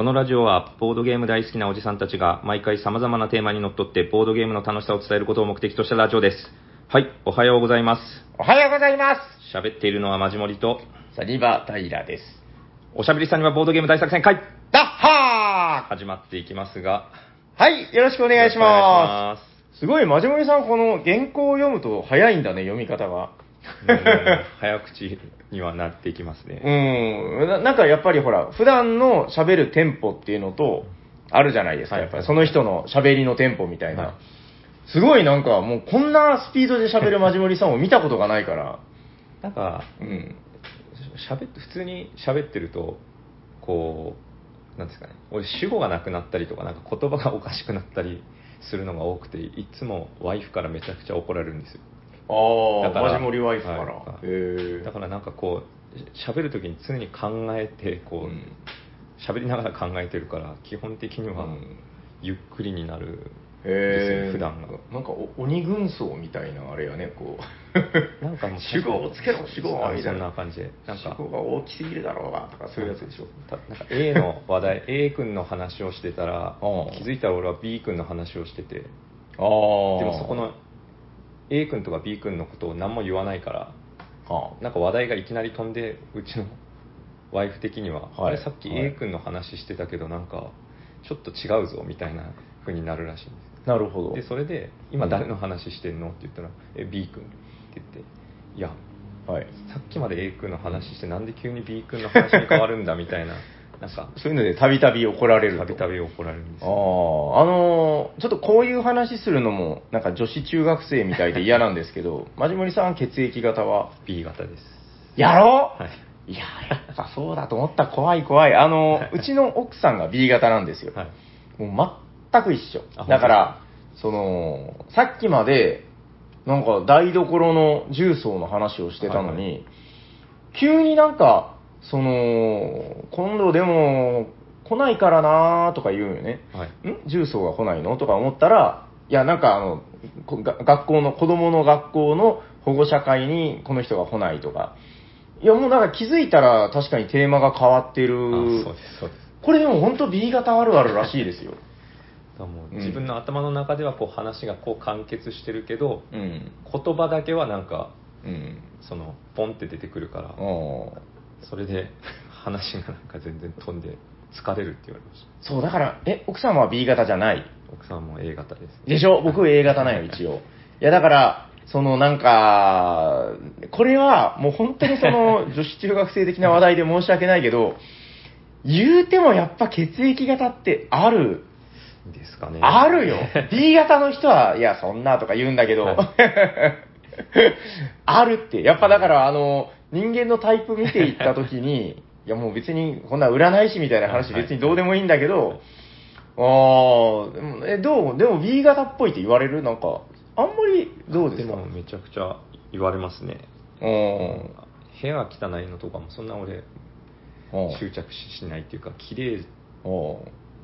このラジオは、ボードゲーム大好きなおじさんたちが、毎回様々なテーマにのっとって、ボードゲームの楽しさを伝えることを目的としたラジオです。はい、おはようございます。おはようございます。喋っているのはマジモリと、サニバタイラです。おしゃべりさんにはボードゲーム大作戦会ダッハ始まっていきますが、ーはい、よろしくおお願ま。いしますすごい、まじもりさん、この原稿を読むと早いんだね、読み方が。す。うん早口にはなっていきますね。うんな。なんかやっぱりほら、普段の喋るテンポっていうのと、あるじゃないですか、はいやっぱりその人の喋りのテンポみたいな。はいすごいなんか、もうこんなスピードで喋るまじもりさんを見たことがないから。なんか、うん。しゃべって、普通に喋ってると、こう、なんですかね、俺主語がなくなったりとか、なんか言葉がおかしくなったりするのが多くて、いつもワイフからめちゃくちゃ怒られるんですよ。ああ、だからまじもりワイフから。はい。へえ。だからなんかこう、し喋るときに常に考えて、こう、うん。喋りながら考えてるから、基本的にはうん。ゆっくりになる。へですえよ普段が。なんかお鬼軍曹みたいなあれやねこう。なんかもう 主語をつけろ 主語をみたそんいなな感じで、なんか主、語が大きすぎるだろうがとかそういうやつでしょ。たなんか A の話題 A 君の話をしてたらうん。気づいたら俺は B 君の話をしてて。ああでもそこの A 君とか B 君のことを何も言わないからはなんか話題がいきなり飛んでうちの ワイフ的には、はい。あれさっきはい。A 君の話してたけどなんかちょっと違うぞみたいな風になるらしいんですあなるほど。でそれで「今誰の話してんの?」って言ったら「え B 君」って言って「いやはい。さっきまで A 君の話してなんで急に B 君の話に変わるんだ」みたいななんか。そういうのでたびたび怒られると。たびたび怒られるんです。あよああのーちょっとこういう話するのもなんか女子中学生みたいで嫌なんですけど まじもりさん血液型は？B 型です。やろ？う、はい。いややっぱ そうだと思った。怖い怖い。あのうちの奥さんが B 型なんですよ、はい。もう全く一緒。あ。だから、その、さっきまで、なんか台所の重曹の話をしてたのに、はいは急になんか、その、今度でも来ないからなーとか言うよね。はいん？重曹が来ないのとか思ったら、いや、なんかあの、こが学校の、子供の学校の保護者会にこの人が来ないとか。いや、もうなんか気づいたら確かにテーマが変わってる。あそうですそうですこれでも本当 B 型あるあるらしいですよ。だからもううん自分の頭の中ではこう話がこう完結してるけど、うん。言葉だけはなんかうん。そのポンって出てくるから、あそれで 話がなんか全然飛んで疲れるって言われましそう、だから、え、奥様は B 型じゃない？た奥さんも A 型ですでしょ？僕 A 型なんよ、一応。いや、だから、そのなんか、これはもう本当にその 女子中学生的な話題で申し訳ないけど、言うてもやっぱ血液型ってある？ですかねあるよ。B 型の人は、いや、そんなとか言うんだけど、はあるって。やっぱだから、あの、人間のタイプ見ていったときに、いや、もう別に、こんな占い師みたいな話はい別にどうでもいいんだけど、ああ、でも、え、どう？でも B 型っぽいって言われる？なんか、あんまり、どうですか？でもめちゃくちゃ言われますね。うん。部屋が汚いのとかもそんな俺うん。執着ししないっていうか綺麗うん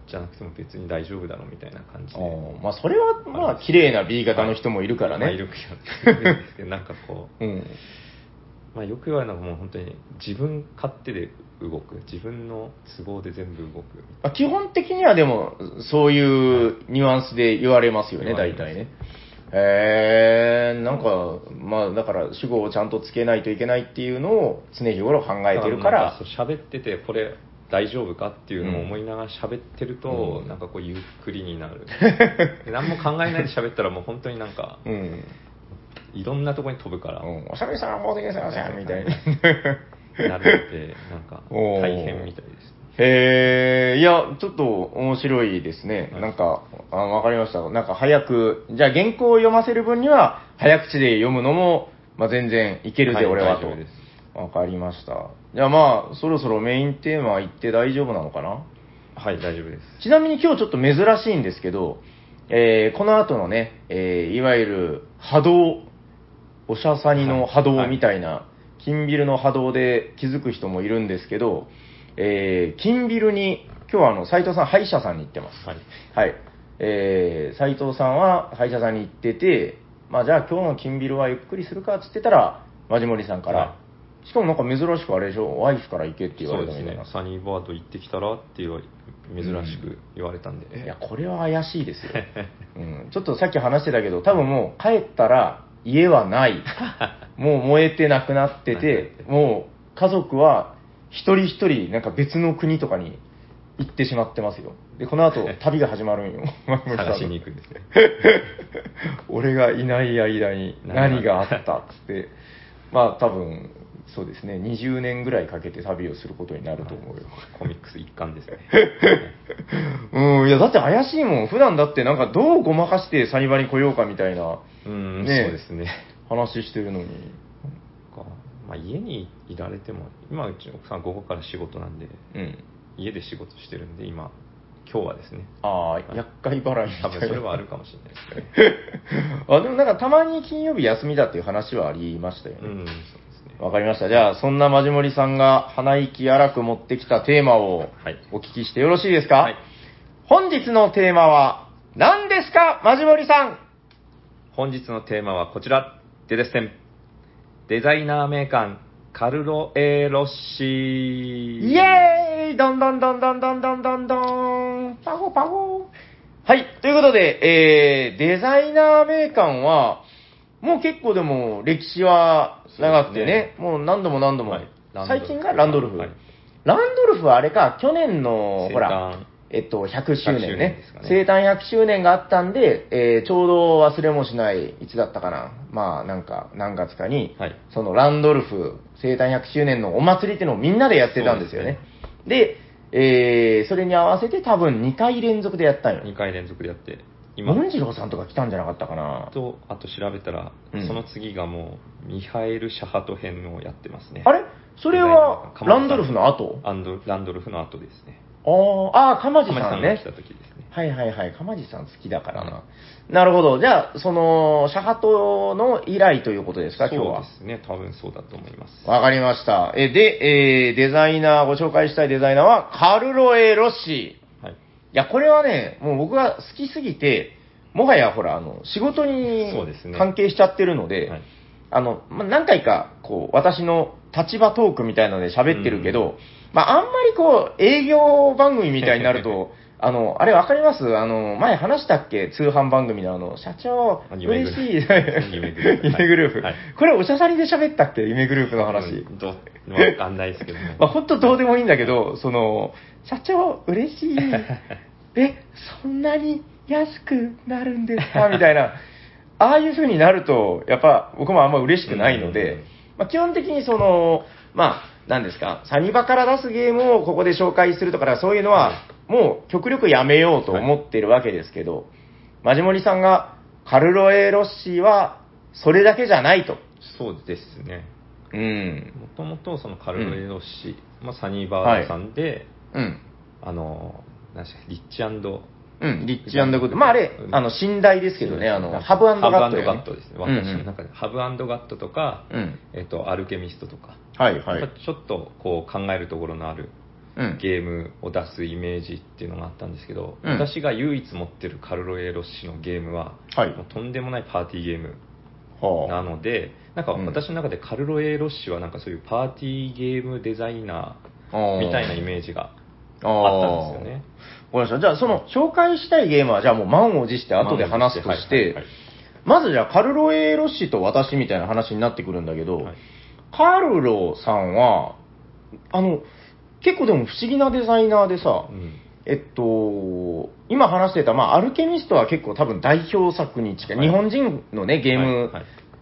じゃなくても別に大丈夫だろうみたいな感じで。うん。まあ、それは、まあ、綺麗な B 型の人もいるからね。まあいるいるけどなんかこう うん。まあ、よく言われるのがもう本当に自分勝手で動く。自分の都合で全部動くまあ基本的にはでも、そういうニュアンスで言われますよね、言われます。大体ね。へえ、なんか、まあ、だから、主語をちゃんとつけないといけないっていうのを常日頃考えてるから、そう喋っててこれ大丈夫かっていうのを思いながら喋ってると、うん。なんかこうゆっくりになる。で 何も考えないで喋ったらもう本当になんかうん。いろんなところに飛ぶから、うん、おしゃべりさん、ボードゲームさん、おしゃべりみたいな。なるってなんかおー大変みたいですへえ、いや、ちょっと面白いですね。はいなんか、あわかりました。なんか早く、じゃあ原稿を読ませる分には、早口で読むのも、まあ、全然いけるぜ、はい俺はと大丈夫です。わかりました。じゃあまあ、そろそろメインテーマ行って大丈夫なのかな？はい大丈夫ですちなみに今日ちょっと珍しいんですけど、えーこの後のね、えーいわゆる波動、おしゃさにの波動みたいな、金ビルの波動で気づく人もいるんですけど、えー金ビルに、今日はあの、斉藤さん歯医者さんに行ってます。はいはい。えー、斉藤さんは歯医者さんに行ってて、まあじゃあ今日の金ビルはゆっくりするかっつってたら、マジモリさんから、はしかもなんか珍しくあれでしょ、ワイフから行けって言わそうですれたみたいな。ねサニーバード行ってきたらって言われ珍しく言われたんで、いや、これは怪しいですよ。うん、ちょっとさっき話してたけど、多分もう帰ったら家はない。もう燃えてなくなってて、もう家族は一人一人なんか別の国とかに行ってしまってますよ。で、この後 旅が始まるんよ。探しに行くんですね。俺がいない間に何があったっつって、まあ多分、そうですね、20年ぐらいかけて旅をすることになると思うよ。コミックス一貫ですね。うん、いやだって怪しいもん。普段だってなんかどうごまかしてサニバに来ようかみたいなうん、ねそうですね。話してるのに。なんかまあ、家にいられても、今うち奥さん午後から仕事なんで、うん。家で仕事してるんで、今、今日はですね、ああ、厄介払い。多分それはあるかもしれないですけどね。あ、でもなんかたまに金曜日休みだっていう話はありましたよね。うん。わかりました。じゃあ、そんなマジモリさんが鼻息荒く持ってきたテーマをはい。お聞きしてよろしいですか、はい。本日のテーマは何ですか？マジモリさん。本日のテーマはこちら、デデステン。デザイナー名鑑、カルロ・エ・ロッシー。イエーイ！どんどんどんどんどんどんどんどん。パホパホはい、ということで、えー、デザイナー名鑑は、もう結構でも歴史は長くてね、もう何度も何度も、はい。最近がランドルフ。はい。ランドルフはあれか、去年の、ほら、えっと、100周年100周年ね。生誕100周年があったんで、えーちょうど忘れもしない、いつだったかな。まあ、なんか、何月かに、はい。そのランドルフ生誕100周年のお祭りっていうのをみんなでやってたんですよね。でえーそれに合わせて多分2回連続でやったんよ。2回連続でやって、今、文次郎さんとか来たんじゃなかったかな。と、あと調べたら、うんその次がもう、ミハエル・シャハト編をやってますね。あれ？それはランドルフの後？アンドランドルフの後ですね。あーあ鎌地さんねさんが来。た時ですね。はいはいはい、かまじさん好きだからな。なるほど。じゃあ、その、シャハトの依頼ということですか、今日は？そうですね。多分そうだと思います。わかりました。え、で、えーデザイナー、ご紹介したいデザイナーは、カルロエ・ロッシー。や、これはね、もう僕が好きすぎて、もはやほら、あの、仕事にそうですね。関係しちゃってるので、はい。あの、まあ、何回か、こう、私の立場トークみたいなので喋ってるけど、まあ、あんまりこう、営業番組みたいになると、あの、あれわかります？あの、前話したっけ？通販番組のあの、社長、嬉しい。プ夢グループ。夢グループ。はい。これおしゃさりで喋ったっけ？夢グループの話。うんどうわかんないですけどね。まあ、本当どうでもいいんだけど、その、社長、嬉しい。え、そんなに安くなるんですか？みたいな。ああいう風になると、やっぱ僕もあんま嬉しくないのうんで、まあ、基本的にその、まあ、何ですか、サニバから出すゲームをここで紹介するとか、そういうのは、もう極力やめようと思ってるわけですけど、マジモリさんが、カルロエ・ロッシーは、それだけじゃないと。そうですね。うん。もともとそのカルロエロッシ、まあ、サニーバードさんで、うん。あの、何でしたっけリッチうん、リッチグッド。まあ、あれ、あの、寝台ですけどね、あの、ハブガット、ハブガットですね。うんうん私の中で。ハブガットとか、うん。えっと、アルケミストとか、はいはいやっぱ。ちょっとこう考えるところのあるうん。ゲームを出すイメージっていうのがあったんですけど、うん私が唯一持ってるカルロエロッシのゲームは、はいもうとんでもないパーティーゲームはなので、なんかうん私の中でカルロエロッシはなんかそういうパーティーゲームデザイナあーみたいなイメージがあったんですよね。じゃあ、その、紹介したいゲームは、じゃあもう満を持して後で話すとしてはい、まずじゃあ、カルロエ・ロッシと私みたいな話になってくるんだけど、はい。カルロさんは、あの、結構でも不思議なデザイナーでさ、うん。えっと、今話してた、まあ、アルケミストは結構多分代表作に近い、はい。日本人のね、ゲーム、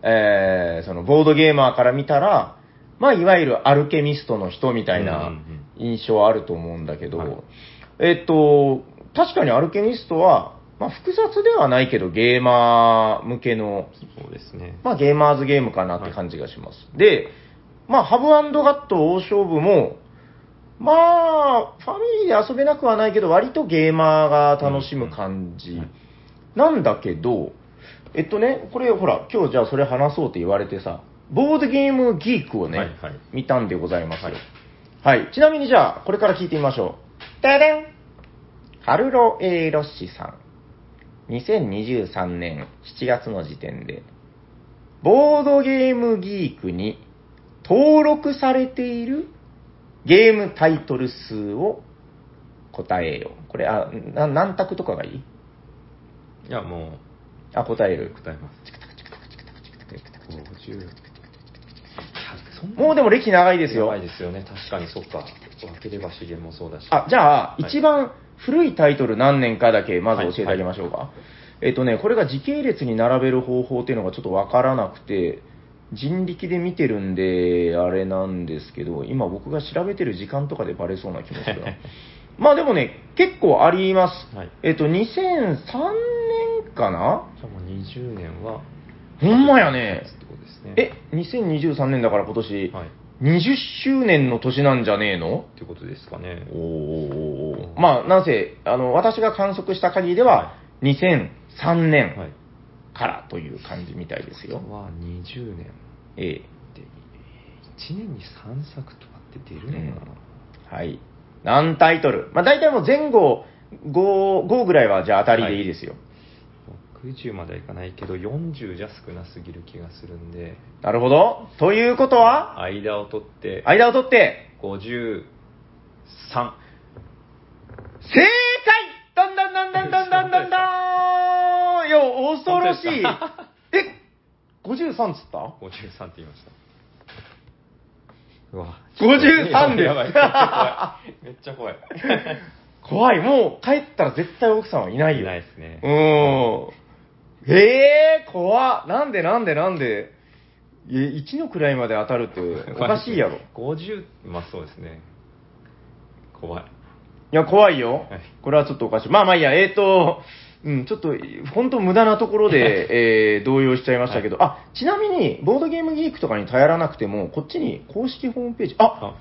えーそのボードゲーマーから見たら、まあ、いわゆるアルケミストの人みたいうんな印象はあると思うんだけど、はいえっと、確かにアルケミストは、まあ、複雑ではないけど、ゲーマー向けの、そうですね。まあ、ゲーマーズゲームかなって感じがします。で、まあ、ハブガット大勝負も、まあ、ファミリーで遊べなくはないけど、割とゲーマーが楽しむ感じなんだけど、えっとね、これほら、今日じゃあそれ話そうって言われてさ、ボードゲームギークをね、はいはい見たんでございますよ。ははいい。ちなみにじゃあ、これから聞いてみましょう。てれんハルロ・エイ・ロッシさん。2023年7月の時点で、ボードゲームギークに登録されているゲームタイトル数を答えよ。これ、あ、な何択とかがいい？いや、もあ、答えう、る。答えます。50。もうでも歴長いですよ長い。ですよね。確かに、そっか。分ければ資源もそうだし。あ、じゃあ、い一番古いタイトル何年かだけまず教えてあげましょうか。えっとね、これが時系列に並べる方法っていうのがちょっとわからなくて、人力で見てるんで、あれなんですけど、今僕が調べてる時間とかでバレそうな気もするな。まあでもね、結構あります。はいえっと、2003年かな？じゃあもう20年は、ほんまやね。え、2023年だから今年、はい。っ20周年の年なんじゃねえの？てことですかね。おーまあ、なんせ、あの、私が観測した限りでは、2003年はい。からという感じみたいですよ。は20年。ええ。で、1年に3作とかって出るのかな、はい。何タイトル？まあ、大体もう前後5、5ぐらいはじゃあ当たりでいいですよ。60まではいかないけど、40じゃ少なすぎる気がするんで、なるほど。ということは、間を取って、間を取って、53。正解だんだんだんだんだんだんだんだーんいや、恐ろしい。え ?53 っつった53って言いました。うわ。53ですやばい、めっちゃ怖い。めっちゃ怖い。怖い。もう帰ったら絶対奥さんはいないよ。いないですねう。ーん。ええー、怖っ。なんでなんでなんで？え、1の位まで当たるって おかしいやろ。い50、まあそうですね。怖い。や、怖いよはい。これはちょっとおかしい。まあまあいいや、えーと、うん、ちょっと、本当無駄なところで、えー動揺しちゃいましたけど、あ、ちなみに、ボードゲームギークとかに頼らなくても、こっちに公式ホームページ、あ、あ、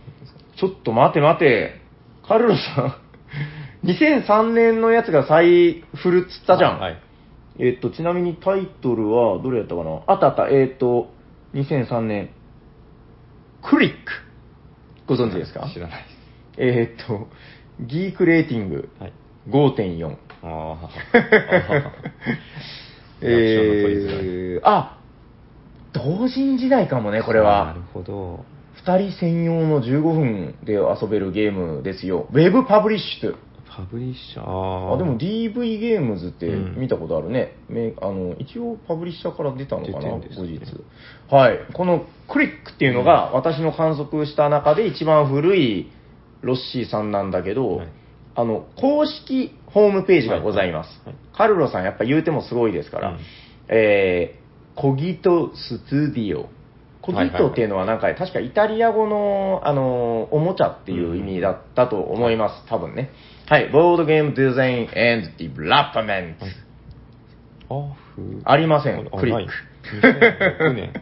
ちょっと待て待て。カルロさん、2003年のやつが再フルっつったじゃん。はい。えっと、ちなみにタイトルは、どれやったかな？あったあった、えっと、2003年、クリック。ご存知ですか？知らないです。えっと、ギークレーティングはい。5.4。ああ。え。ー、あ、同人時代かもね、これなはる。ほど。2人専用の15分で遊べるゲームですよ。ウェブパブリッシュ。パブリッシャー。あ、でも DV ゲームズってうん見たことあるね。めあの一応パブリッシャーから出たのかな、ね後日。はい。このクリックっていうのが私の観測した中で一番古いロッシーさんなんだけど、はいあの、公式ホームページがございます。はいはいカルロさんやっぱ言うてもすごいですから、うんえー、コギトストゥディオ。コギトっていうのはなんか、確かイタリア語の、あの、おもちゃっていう意味だったと思います。多分ね。はい。ボードゲームデザイン and Development。オフ。ありませんあクリックない2006年。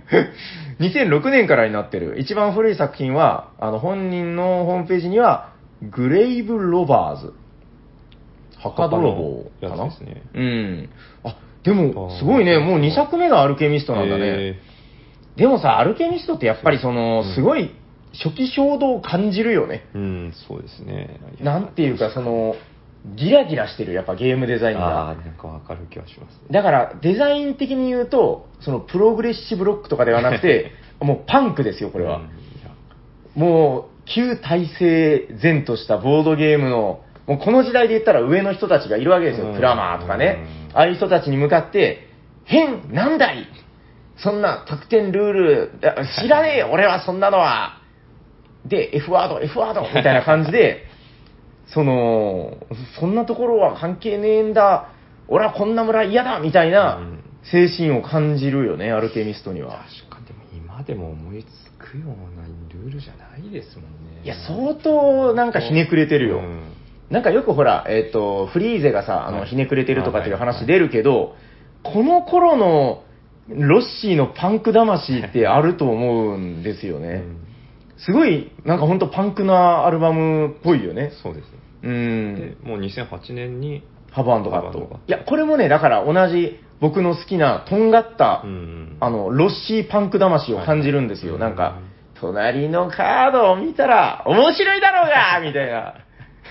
2006年からになってる。一番古い作品は、あの、本人のホームページには、グレイブ・ロバーズ。墓泥棒かなねうん。あ、でも、すごいね。もう2作目がアルケミストなんだね。えでもさ、アルケミストってやっぱりそのうん、すごい初期衝動を感じるよね。ーうん、そうですね。なんていうか、その、ギラギラしてる、やっぱゲームデザインあがあ。ー、なんかわかる気がしますね。だから、デザイン的に言うと、そのプログレッシブロックとかではなくて、もうパンクですよ、これは。うんもう、旧体制前としたボードゲームの、もうこの時代で言ったら上の人たちがいるわけですよ。うんクラマーとかねう。んああいう人たちに向かって、変なんだいそんな得点ルール、知らねえよ、俺はそんなのは。で、F ワード、F ワードみたいな感じで、その、そんなところは関係ねえんだ、俺はこんな村嫌だみたいなうん精神を感じるよね、アルケミストには。確かに、でも今でも思いつくようなルールじゃないですもんね。いや、相当なんかひねくれてるよ。うんなんかよくほら、えっ、と、フリーゼがさ、あの、はいひねくれてるとかっていう話出るけど、この頃のロッシーのパンク魂ってあると思うんですよね。うんすごい、なんかほんとパンクなアルバムっぽいよね。そうですね。うんで。、もう2008年に、ハバンドカットハバンドカット。いや、これもね、だから同じ僕の好きな、とんがった、うんあの、ロッシーパンク魂を感じるんですよ。はいなんかうん、隣のカードを見たら、面白いだろうが みたいな。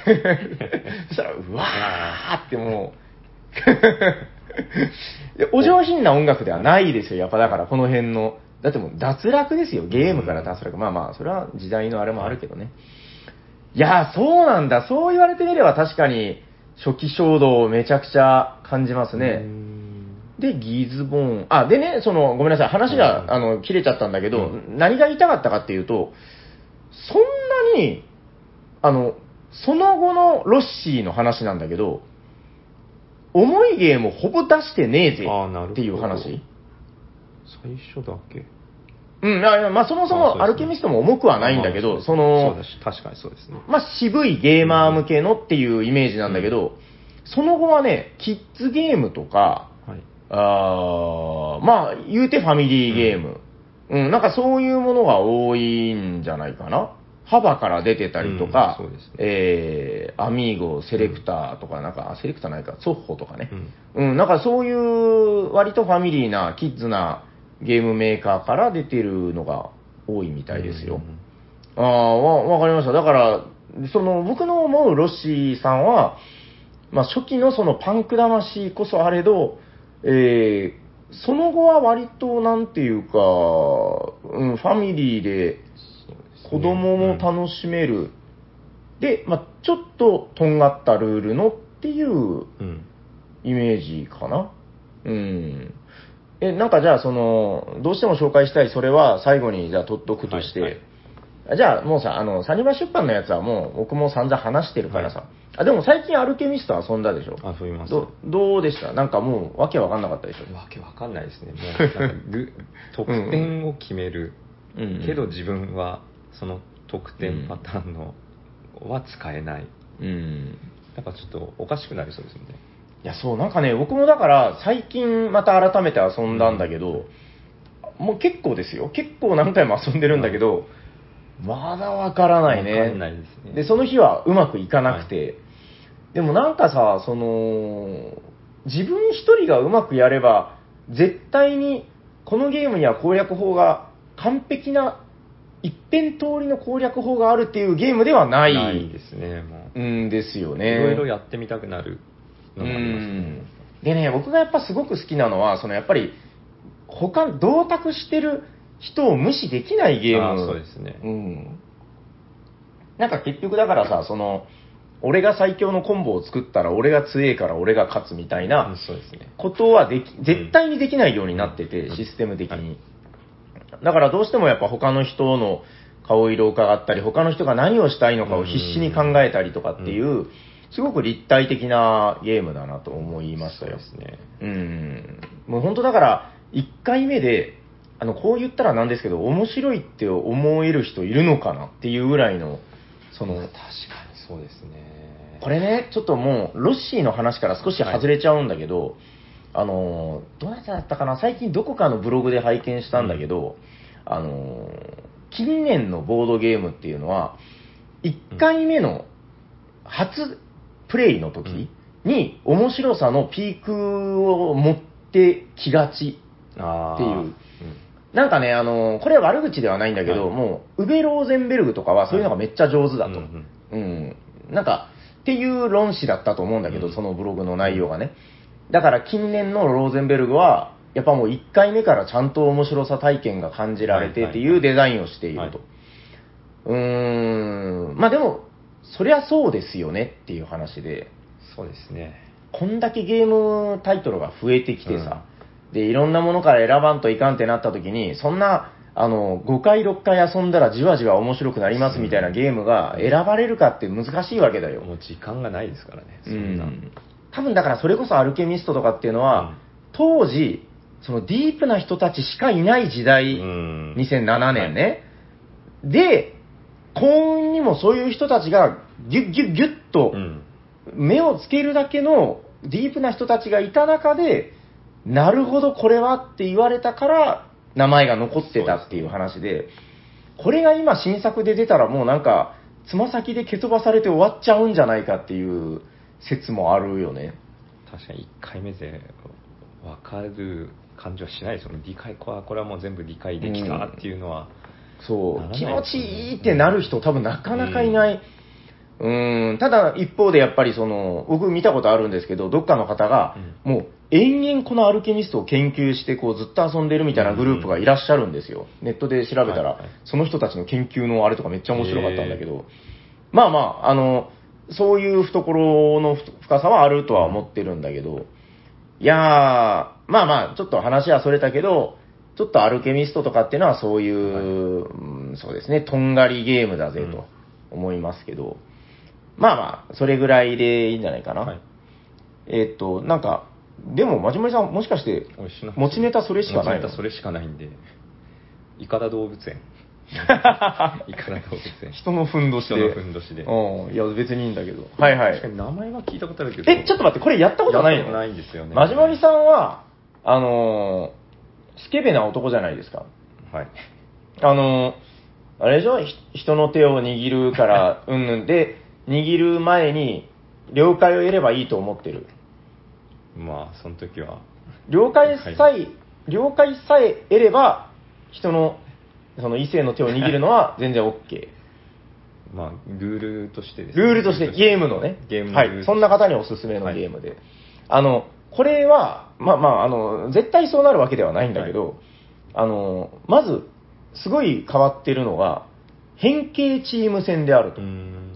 そしたら、うわーってもう で、お上品な音楽ではないですよ。やっぱだから、この辺の。だってもう脱落ですよ。ゲームから脱落。まあまあ、それは時代のあれもあるけどね。いやー、そうなんだ。そう言われてみれば確かに、初期衝動をめちゃくちゃ感じますうね。んで、ギズボーン。あ、でね、その、ごめんなさい。話が、うんあの、切れちゃったんだけど、う何が言いたかったかっていうと、そんなに、あの、その後のロッシーの話なんだけど、重いゲームをほぼ出してねえぜっていう話。最初だけ？うん、いやいやまあそもそあそうですねもアルケミストも重くはないんだけど、まあそのそう、だし確かにそうですね。まあ渋いゲーマー向けのっていうイメージなんだけど、その後はね、キッズゲームとか、はい。あーまあ、言うてファミリーゲーム。うん、なんかそういうものが多いんじゃないかな。幅から出てたりとか、うんそうですねえー、アミーゴ、セレクターとか、なんか、あセレクターないか、ソッホとかねう。んうん、なんかそういう割とファミリーな、キッズなゲームメーカーから出てるのが多いみたいですよ。ああ、わ、わかりました。だから、その、僕の思うロッシーさんは、まあ、初期のそのパンク魂こそあれど、えーその後は割と、なんていうか、うん、ファミリーで子供も楽しめる。で、まあ、ちょっととんがったルールのっていううん。イメージかな。うん。え、なんかじゃあ、その、どうしても紹介したい、それは最後にじゃあ取っとくとして、はいはいあじゃあもうさ、あの、サニバ出版のやつはもう僕も散々話してるからさ、あ、でも最近アルケミスト遊んだでしょ？遊びます。どどうでした？なんかもうわけわかんなかったでしょ？わけわかんないですね。もう、なんかル、得点を決める。うんけど自分は、その得点パターンの、は使えない。うん。なんかちょっとおかしくなりそうですよね。いや、そう、なんかね、僕もだから最近また改めて遊んだんだけど、もう結構ですよ。結構何回も遊んでるんだけど、まだわからないね。わかんないですねで、その日はうまくいかなくて、でもなんかさ、その、自分一人がうまくやれば、絶対にこのゲームには攻略法が完璧な一辺通りの攻略法があるっていうゲームではないないですね、もう。んですよいね。ろいろやってみたくなるのがありますねうん。でね、僕がやっぱすごく好きなのは、そのやっぱり、他、同卓してる人を無視できないゲーム。あーそうですねうん。なんか結局だからさ、その、俺が最強のコンボを作ったら俺が強えから俺が勝つみたいうんなそうですね。ことはでき、絶対にできないようになってて、うんシステム的はに。だからどうしてもやっぱ他の人の顔色を伺ったり、他の人が何をしたいのかを必死に考えたりとかっていう、すごく立体的なゲームだなと思いましたよ。そうですね。うん。もう本当だから、1回目で、あの、こう言ったらなんですけど、面白いって思える人いるのかなっていうぐらいの、その、確かにそうですね。これね、ちょっともう、ロッシーの話から少し外れちゃうんだけど、あの、どうやってだったかな最近どこかのブログで拝見したんだけど、あの、近年のボードゲームっていうのは、1回目の初プレイの時に面白さのピークを持ってきがち。っていうなんかね、あの、これは悪口ではないんだけど、はいもう、ウベローゼンベルグとかはそういうのがめっちゃ上手だと。うんうん。なんか、っていう論旨だったと思うんだけど、うんそのブログの内容がね。だから近年のローゼンベルグは、やっぱもう1回目からちゃんと面白さ体験が感じられてっていうデザインをしていると。うーん。まあでも、そりゃそうですよねっていう話で、そうですね。こんだけゲームタイトルが増えてきてさ、で、いろんなものから選ばんといかんってなった時に、そんな、あの、5回6回遊んだらじわじわ面白くなりますみたいなゲームが選ばれるかって難しいわけだよ。もう時間がないですからね。うそんな。ん。多分だからそれこそアルケミストとかっていうのは、当時、そのディープな人たちしかいない時代、うん2007年ね。で、幸運にもそういう人たちがギュッギュッギュッとうん。目をつけるだけのディープな人たちがいた中で、なるほどこれはって言われたから名前が残ってたっていう話で、これが今新作で出たらもうなんか、つま先で蹴飛ばされて終わっちゃうんじゃないかっていう説もあるよね。確かに1回目で分かる感じはしないですよね。理解、これはもう全部理解できたっていうのは。そう、ならない気持ちいいってなる人多分なかなかいない。うん、ただ一方でやっぱりその、僕見たことあるんですけど、どっかの方が、もう延々このアルケミストを研究してこうずっと遊んでるみたいなグループがいらっしゃるんですよ。ネットで調べたら、はいはい。その人たちの研究のあれとかめっちゃ面白かったんだけど、まあまあ、あの、そういう懐の深さはあるとは思ってるんだけど、いやー、まあまあ、ちょっと話はそれたけど、ちょっとアルケミストとかっていうのはそういう、うんそうですね、とんがりゲームだぜと思いますけど、まあまあ、それぐらいでいいんじゃないかな。はい。えーっと、なんか、でも、まじもりさん、もしかして、持ちネタそれしかないの？持ちネタそれしかないんで、イカダ動物園。イカダ動物園。人のふんどし人で。のふんどしで。うん、いや、別にいいんだけど。はいはい。確かに名前は聞いたことあるけど。え、ちょっと待って、これやったことないの？やったことないんですよね。まじもりさんは、あのースケベな男じゃないですか。はい。あのーあれでしょ？ひ人の手を握るから、うんぬんで、握る前に、了解を得ればいいと思ってる。まあ、その時は、了解さえ、了解さえ得れば、人の、その異性の手を握るのは 全然 OK。まあ、ルールとしてですねルールとして、ゲームのね。はい。ゲームのルールそんな方におすすめのゲームで。あの、これは、まあまあ、あの、絶対そうなるわけではないんだけど、あの、まず、すごい変わってるのが、変形チーム戦であると。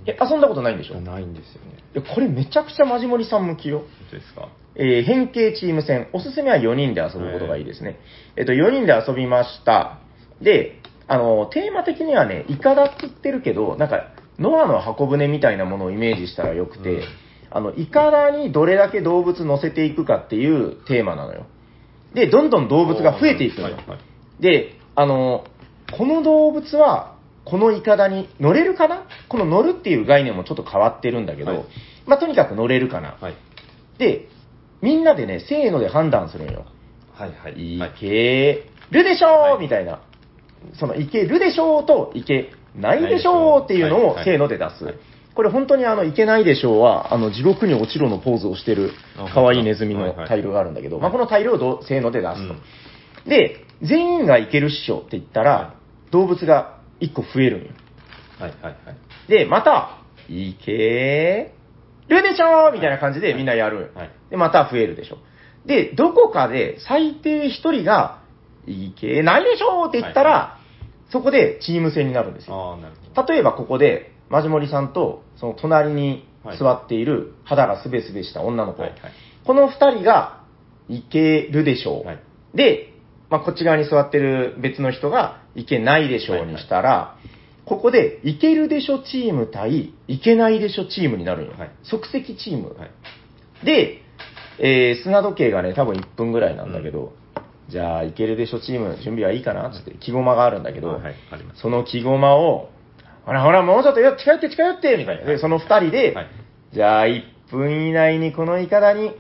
え、遊んだことないんでしょ？ないんですよね。いやこれめちゃくちゃマジモリさん向きよ。ですかえー変形チーム戦、おすすめは4人で遊ぶことがいいですね。えっと、4人で遊びました。で、あの、テーマ的にはね、イカダって言ってるけど、なんか、ノアの箱舟みたいなものをイメージしたらよくて、うんあの、イカダにどれだけ動物乗せていくかっていうテーマなのよ。で、どんどん動物が増えていくのよ。で、あの、この動物は、このイカダに乗れるかな？この乗るっていう概念もちょっと変わってるんだけど、はいまあ、とにかく乗れるかな。はい。で、みんなでね、せーので判断するんよ。はいはい。いはいけるでしょう、はいみたいな。その、いけるでしょうと、いけないでしょうっていうのをせーので出すはい。これ本当にあの、いけないでしょうは、あの、地獄に落ちろのポーズをしてるあ可愛いネズミのはいはいタイルがあるんだけど、はいまあ、このタイルをどせーので出すと。うんで、全員がいけるっしょって言ったら、は動物が1個増えるんよ。はいはいはい。で、また、いけるでしょみたいな感じでみんなやる。はいで、また増えるでしょ。で、どこかで最低1人が、いけないでしょって言ったら、はそこでチーム戦になるんですよ。ああ、なるほど。例えばここで、マジモリさんと、その隣に座っている肌がすべすべした女の子。はいはいこの2人が、いけるでしょう。はいで、まあ、こっち側に座ってる別の人が、いけないでしょうにしたら、ここで、いけるでしょチーム対、いけないでしょチームになるんよ。はい即席チーム。はい。で、えー砂時計がね、多分1分ぐらいなんだけど、じゃあ、いけるでしょチーム、準備はいいかなつって、木駒があるんだけど、その木駒を、ほらほら、もうちょっとよ近寄って近寄ってみたいな。で、その2人で、はい。じゃあ、1分以内にこのイカダに、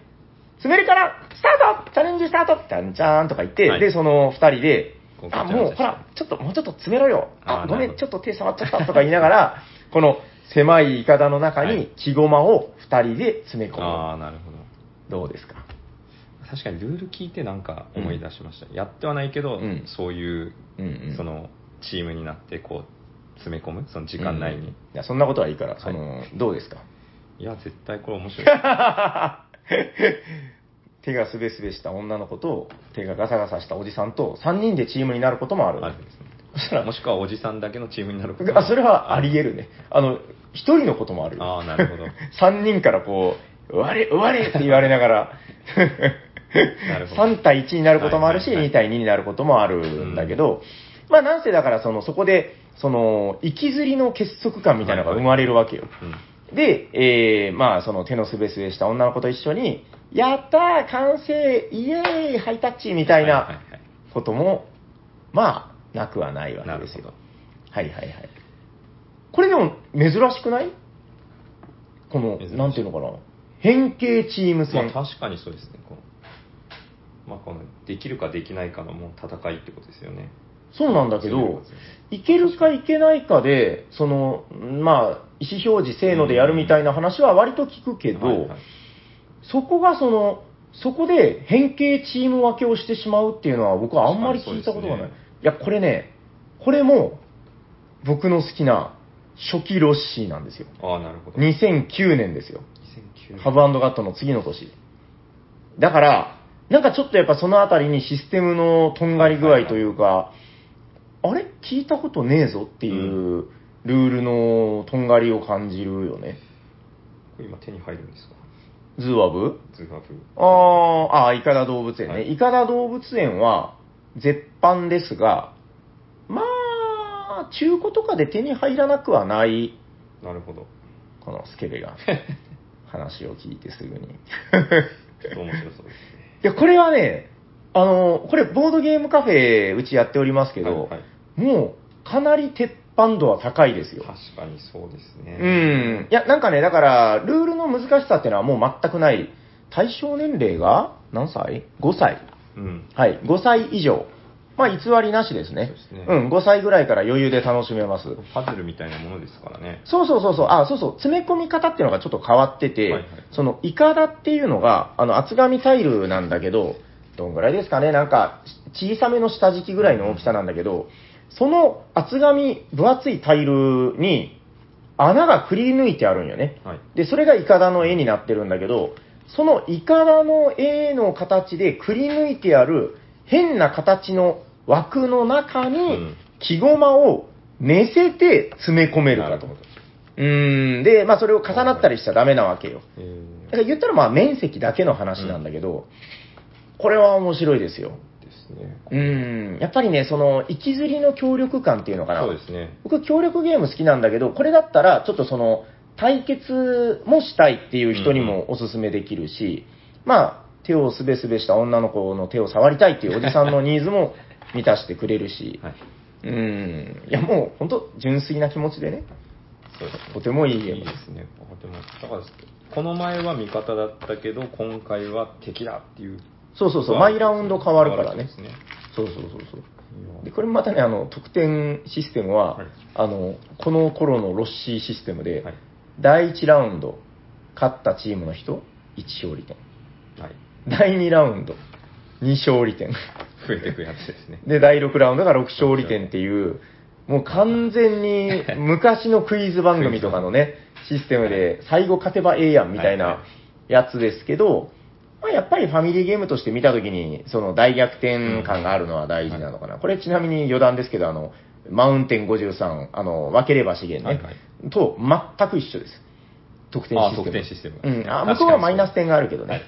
滑るから、スタート!チャレンジスタート!タンチャーンとか言って、はい。で、その2人でこう、あ、もうほら、ちょっと、もうちょっと詰めろよ。あ、ごめん、あーなるほど。ちょっと手触っちゃったとか言いながら、この狭いイカダの中はい。に木駒を2人で詰め込む。ああ、なるほど。どうですか？確かにルール聞いてなんか思い出しました。やってはないけど、うん。そういう、うんうん。その、チームになって、こう、詰め込む、その時間内に。うんいや、そんなことはいいから、その、どうですか？いや、絶対これ面白い。手がすべすべした女の子と、手がガサガサしたおじさんと、3人でチームになることもある。あるんですねそしたらもしくはおじさんだけのチームになることもあそれはあり得るね。あの、一人のこともあるよ。ああ、なるほど。3人からこう、我れ、我れって言われながら、なるほど3対1になることもあるし、はいはいはい2対2になることもあるんだけど、まあなんせだからその、そこで、その、息づりの結束感みたいなのが生まれるわけよ。うん。で、えー、まあ、その手のすべすべした女の子と一緒に、やったー完成イエーイハイタッチみたいなことも、まあ、なくはないわけですよ。はいはいはい。これでも珍しくない？このなんていうのかな？変形チームま戦。あ確かにそうですね。こうまあ、この、できるかできないかのもう戦いってことですよね。そうなんだけどいけるかいけないかで、その、まあ、意思表示、せーのでやるみたいな話は割と聞くけど、はいはいそこがその、そこで変形チーム分けをしてしまうっていうのは僕はあんまり聞いたことがない。ねいや、これね、これも僕の好きな初期ロッシーなんですよ。ああ、なるほど。2009年ですよ。2009ハブガットの次の年。だから、なんかちょっとやっぱそのあたりにシステムのとんがり具合というか、あれ？聞いたことねえぞっていうルールのとんがりを感じるよね。今手に入るんですか？ズーワブ？ズガフ。あー、あー、イカダ動物園ね。はいイカダ動物園は絶版ですが、まあ、中古とかで手に入らなくはない、なるほど。このスケベが。話を聞いてすぐに。ちょっと面白そうですね。いや、これはね、あの、これ、ボードゲームカフェ、うちやっておりますけど、はいはいもう、かなり鉄板度は高いですよ。確かにそうですね。うん。いや、なんかね、だから、ルールの難しさっていうのはもう全くない。対象年齢が何歳 ?5 歳。うん。はい、5歳以上。まあ、偽りなしですね。そうですねん、5歳ぐらいから余裕で楽しめます。パズルみたいなものですからね。そうそうそうそう、あ、そうそう、詰め込み方っていうのがちょっと変わってて、はいはいその、イカダっていうのが、あの、厚紙タイルなんだけど、どんぐらいですかね、なんか、小さめの下敷きぐらいの大きさなんだけど、その厚紙、分厚いタイルに、穴がくり抜いてあるんよね。はい。で、それがイカダの絵になってるんだけど、そのイカダの絵の形でくり抜いてある変な形の枠の中うにん木駒を寝せて詰め込めるかと。うーん。で、まあそれを重なったりしちゃダメなわけよ。えーだから言ったらまあ面積だけの話なんだけど、これは面白いですよ。ですね。うーん。やっぱりね、その、息づりの協力感っていうのかな。そうですね。僕、協力ゲーム好きなんだけど、これだったら、ちょっとその、対決もしたいっていう人にもおすすめできるし、まあ、手をすべすべした女の子の手を触りたいっていうおじさんのニーズも 満たしてくれるし、はい。うーん。いや、もう、本当純粋な気持ちでね、そうですね。とてもいいゲーいムですね。とても。だから、この前は味方だったけど、今回は敵だっていう。そうそうそう、毎ラウンド変わるからね。そうそうそうそう。で、これまたね、あの、得点システムは、はいあの、この頃のロッシーシステムで、はい。第1ラウンド、勝ったチームの人、1勝利点。はい。第2ラウンド、2勝利点。増えていくやつですね。で、第6ラウンドが6勝利点っていう、もう完全に昔のクイズ番組とかのね、システムで最後勝てばええやんみたいなやつですけど、まあ、やっぱりファミリーゲームとして見たときに、その大逆転感があるのは大事なのかな。これちなみに余談ですけど、あの、マウンテン53、あの、分ければ資源ね、はいはいと全く一緒です。得点システム。あ得点システムうん。あ、向こうはマイナス点があるけどね。はい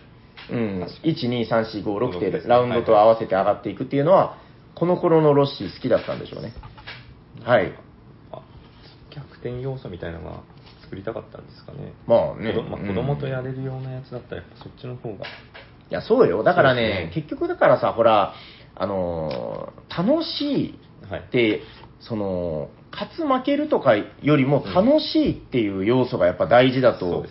うん。確か1、2、3、4、5、6ですねってラウンドと合わせて上がっていくっていうのは、この頃のロッシー好きだったんでしょうね。はい。あ逆転要素みたいなのが作りたかったんですかね。まあね。子供まあ子供とやる。れるようなやつだったら、やっぱそっちの方が。いや、そうよ。だからねね結局だからさ、ほら、あのー楽しいはいっ。て、その、勝つ負けるとかよりも楽しいっていう要素がやっぱ大事だと。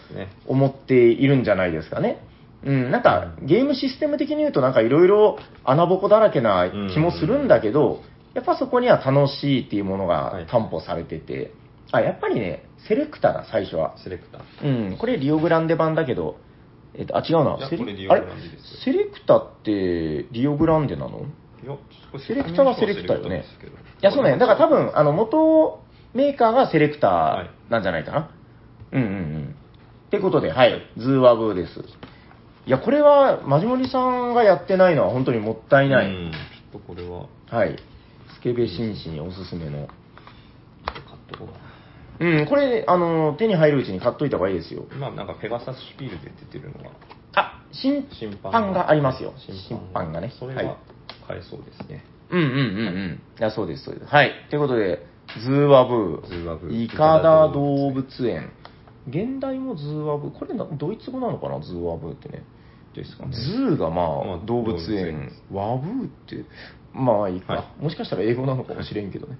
思っているんじゃないですかね。うん、なんか、ゲームシステム的に言うとなんかいろいろ穴ぼこだらけな気もするんだけど、やっぱそこには楽しいっていうものはいが担保されてて、あ、やっぱりね、セレクタだ、最初は。セレクター。うん、これリオグランデ版だけど、えっと、あ、違うないセレやこれリオあれグランデですよセレクタってリオグランデなの？いや、これセレクタはセレクタよねですけどいや、そうね。だから多分、あの、元メーカーがセレクターなんじゃないかな。うんうんうん。ってことで、はい。ズーワブーです。いや、これは、マジモリさんがやってないのは本当にもったいない。うん。ちょっとこれは、はい。スケベ紳士におすすめの。買っとこうかうん、これ、あの、手に入るうちに買っといた方がいいですよ。な。まあ、なんかペガサスシュピールで出てるのが、あ、審審判判がありますよ。審審判がね。はいそれは買えそうですね。うんうんうんうん。いや、そうです、そうです。はい。ということで、Zoowaboo。Zoowabooイカダ動物園。原題も Zoowaboo。これな、ドイツ語なのかな、 Zoowabooってね。ですかね。ズーがままああ動物園園。ワブーって、まあいいか、はもしかしたら英語なのかもしれんけどね。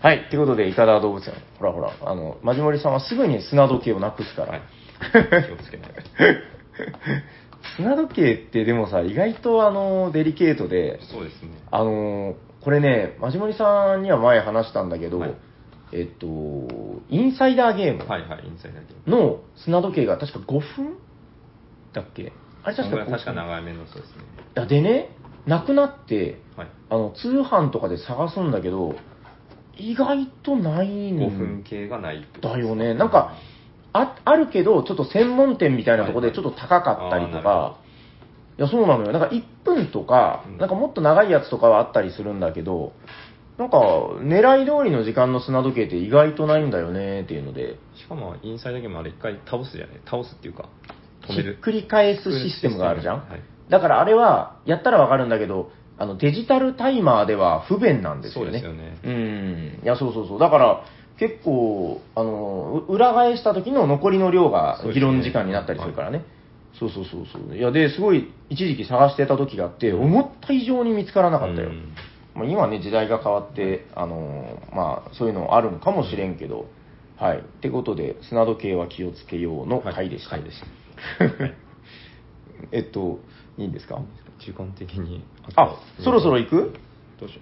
はい。ということで、イカダ動物園。ほらほら、あの、マジモリさんはすぐに砂時計をなくすから。はい気をつけない。砂時計ってでもさ、意外とあの、デリケートで、そうですね。あのーこれね、マジモリさんには前話したんだけど、はいえっと、インサイダーゲームはいはい、インサイダーゲーム。の砂時計が確か5分？だっけ？あれ確か5分確か長めのそうですね。でね、なくなって、はい。あの、通販とかで探すんだけど、意外とないん5分系がないってことだよね。なんか、ああるけど、ちょっと専門店みたいなところでちょっと高かったりとか、いや、そうなのよ。なんか1分とかう、ん。なんかもっと長いやつとかはあったりするんだけど、なんか、狙い通りの時間の砂時計って意外とないんだよねっていうので、しかも、インサイドゲームあれ一回倒すじゃね倒すっていうか、止ひっめる。くり返すシステムがあるじゃん？はい。だからあれは、やったらわかるんだけど、あの、デジタルタイマーでは不便なんですよね。そうですよねうん。いや、そうそうそう。だから、結構、あの、う裏返した時の残りの量が議論時間になったりするからね。そうそうそうそう。いや、で、すごい、一時期探してた時があって、思った以上に見つからなかったよ。うんまあ、今ね、時代が変わって、あのまあ、そういうのあるのかもしれんけど、はい。ってことで、砂時計は気をつけようの回でした。はい回でした。はい えっと、いいんですか？時間的に。あ、そろそろ行く？どうしよ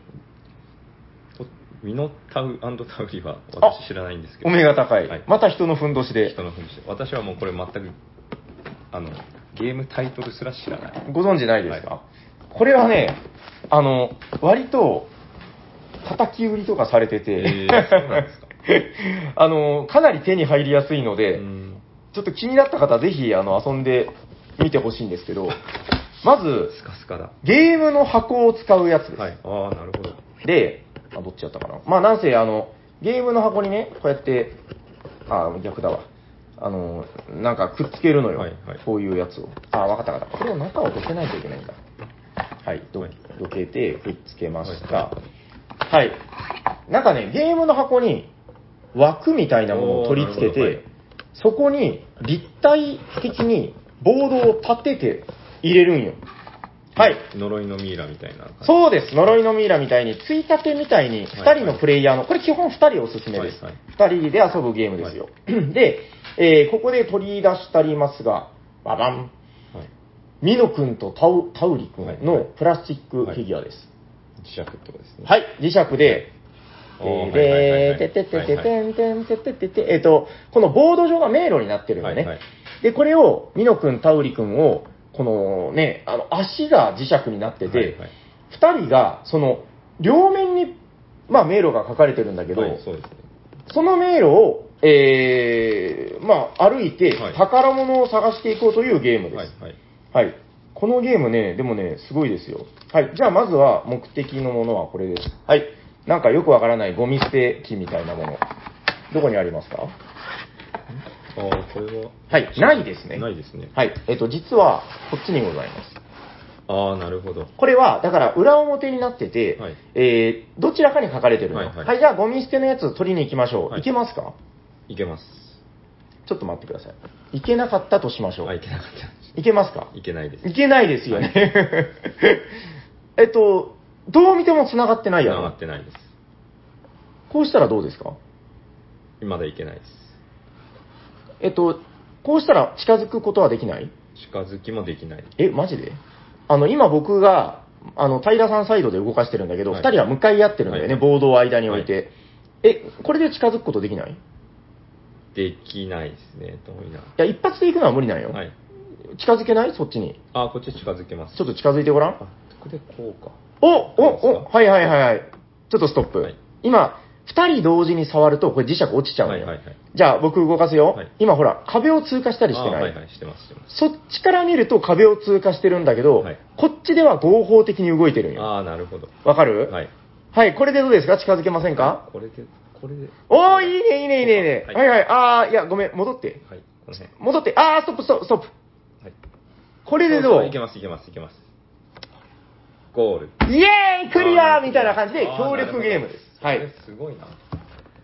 う。とミノタウタウリはあ私知らないんですけど。お目が高い。はいまた人のふんどしで人。のふんして私はもうこれ全く、あの、ゲームタイトルすら知らない。ご存知ないですか、はこれはね、あの、割と、叩き売りとかされてて、えーそうなんですか あの、かなり手に入りやすいので、うんちょっと気になった方、ぜひ、あの、遊んでみてほしいんですけど、まず、スカスカだ。ゲームの箱を使うやつです。はい。ああ、なるほど。で、あ、どっちやったかな。まあ、なんせ、あの、ゲームの箱にね、こうやって、あ、逆だわ。あの、なんかくっつけるのよ。はいはいこういうやつを。あ、わかったわかった。これを中をどけないといけないんだ。はい、どはいどけてくっつけました。ははい。なんかね、ゲームの箱に枠みたいなものを取り付けて、おーなるほどそこに立体的にボードを立てて入れるんよ。はい。呪いのミイラみたいな。そうです。呪いのミイラみたいに、ついたてみたいに、2人のプレイヤーの、これ基本2人おすすめです。はい2人で遊ぶゲームですよ。で、えーここで取り出してありますが、ババン。はい。ミノ君とタウタウリ君はいのプラスチックフィギュアです。磁石ってことですね。はい、磁石で、ではいてててててんてんてててて、えっと、このボード上が迷路になってるよね。はいはいで、これを、ミノ君、タウリ君を、このね、あの、足が磁石になってて、はいはい二人が、その、両面に、まあ、迷路が書かれてるんだけど、はいそね。その迷路を、えー、まあ、歩いてはい、宝物を探していこうというゲームです。はいはい。はい。このゲームね、でもね、すごいですよ。はい。じゃあ、まずは、目的のものはこれです。はい。なんかよくわからないゴミ捨て機みたいなもの。どこにありますか？ああ、これは。はい。ないですね。ないですね。はい。えっと、実は、こっちにございます。ああ、なるほど。これは、だから、裏表になってて、はいえー、どちらかに書かれてるのよ。は、はいはいいじゃあ、ゴミ捨てのやつ取りに行きましょう。はいいけますか？いけます。ちょっと待ってください。いけなかったとしましょう。あ、いけなかった。いけますか？いけないです。いけないですよね。えっと、どう見ても繋がってないや繋がろってないです。こうしたらどうですか？まだいけないです。えっと、こうしたら近づくことはできない？近づきもできない。え、マジで？あの、今僕が、あの、平さんサイドで動かしてるんだけど、二、はい人は向かい合ってるんだよね、はいボードを間に置いて。え、これで近づくことできない？いできないですね。遠いな。や、一発で行くのは無理なんよ。はい。近づけない？そっちに。あ、こっち近づけます。ちょっと近づいてごらん。あ、ここでこうか。おおおはいはいはいはい。ちょっとストップ。はい今、二人同時に触ると、これ磁石落ちちゃうのよ。はいはいはいじゃあ、僕動かすよ、はい今ほら、壁を通過したりしてない、あはいはい、してます、してます。そっちから見ると壁を通過してるんだけど、はいこっちでは合法的に動いてるんよ。ああ、なるほど。わかる？はい。はい、これでどうですか？近づけませんか？これで、これで。おー、いいね、いいね、いいね、いいね。ははいいはい、あー、いや、ごめん、戻って。はい、この辺。戻って、あー、ストップ、ストップ、ストップ。はい。これでどそういけます、いけます、いけます。ゴール。イエーイクリアみたいな感じで協力ゲームです。はい。すごいな。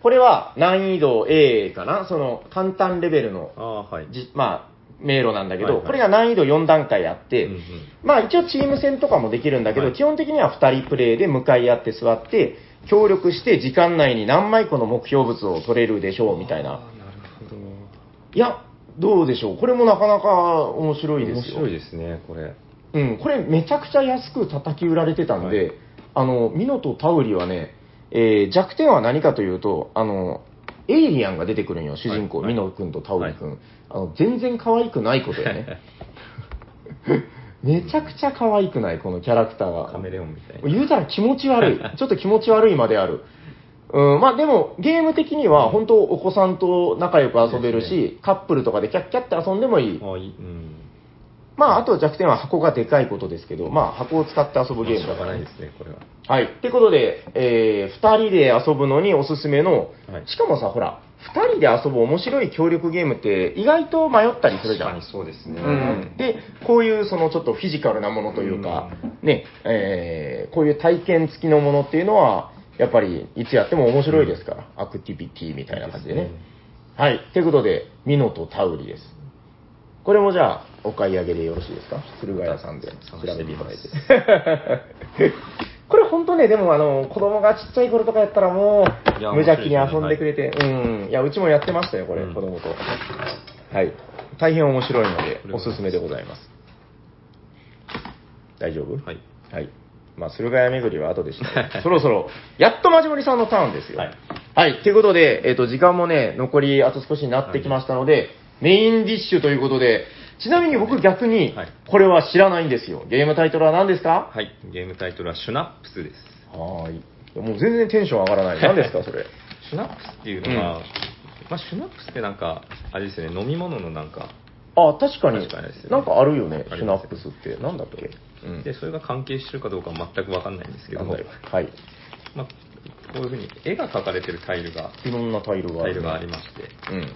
これは難易度 A かな？その簡単レベルのああ、はい。じ、まあ、迷路なんだけど、はいはいこれが難易度4段階あって、うんうんまあ一応チーム戦とかもできるんだけど、はい基本的には2人プレイで向かい合って座って、協力して時間内に何枚個の目標物を取れるでしょうみたいな。なるほど。いや、どうでしょう？これもなかなか面白いですよ。面白いですね、これ。うん、これめちゃくちゃ安く叩き売られてたんで、はいあの、ミノとタウリはね、えー弱点は何かというと、あの、エイリアンが出てくるんよ、主人公、はいミノ君とタウリ君、あの。全然可愛くないことやね。めちゃくちゃ可愛くない、このキャラクターが。カメレオンみたいな。言うたら気持ち悪い。ちょっと気持ち悪いまである。うん、まあでも、ゲーム的には、本当お子さんと仲良く遊べるいいし、カップルとかでキャッキャって遊んでもいい。いい。うん。まあ、あと弱点は箱がでかいことですけど、まあ、箱を使って遊ぶゲームしょだからねうがないですね、これは。はい。ってことで、えー、二人で遊ぶのにおすすめの、はいしかもさ、ほら、二人で遊ぶ面白い協力ゲームって意外と迷ったりするじゃん。確かにそうですね。うん、で、こういうそのちょっとフィジカルなものというか、ね、えーこういう体験付きのものっていうのは、やっぱりいつやっても面白いですから、アクティビティみたいな感じでね。ですねはい。ということで、ミノとタウリです。これもじゃあ、お買い上げでよろしいですか？駿河屋さんで調べていただいて。これ本当ね、でもあの、子供がちっちゃい頃とかやったらもう、無邪気に遊んでくれて、うん。いや、うちもやってましたよ、これ、うん子供と。はい。大変面白いのでおすすめでございます。大丈夫？はい。はい。まあ、駿河屋巡りは後でした。そろそろ、やっとマジモリさんのターンですよ。はい。はい。ということで、えっ、と、時間もね、残りあと少しになってきましたので、メインディッシュということで、ちなみに僕逆にはい、これは知らないんですよ。ゲームタイトルは何ですか？はい。ゲームタイトルはシュナップスです。はーい。もう全然テンション上がらない。何ですか、それ？シュナップスっていうのは、まあ、シュナップスってなんか、あれですよね、飲み物のなんか、あ、確かに。確かにですよねなんかあるよね、ありますシュナップスって。なんだっけ？うん。で、それが関係してるかどうかは全くわかんないんですけどもなんだよ。、はい。まあ、こういうふうに絵が描かれてるタイルが、いろんなタイルがタイルがありまして、うん。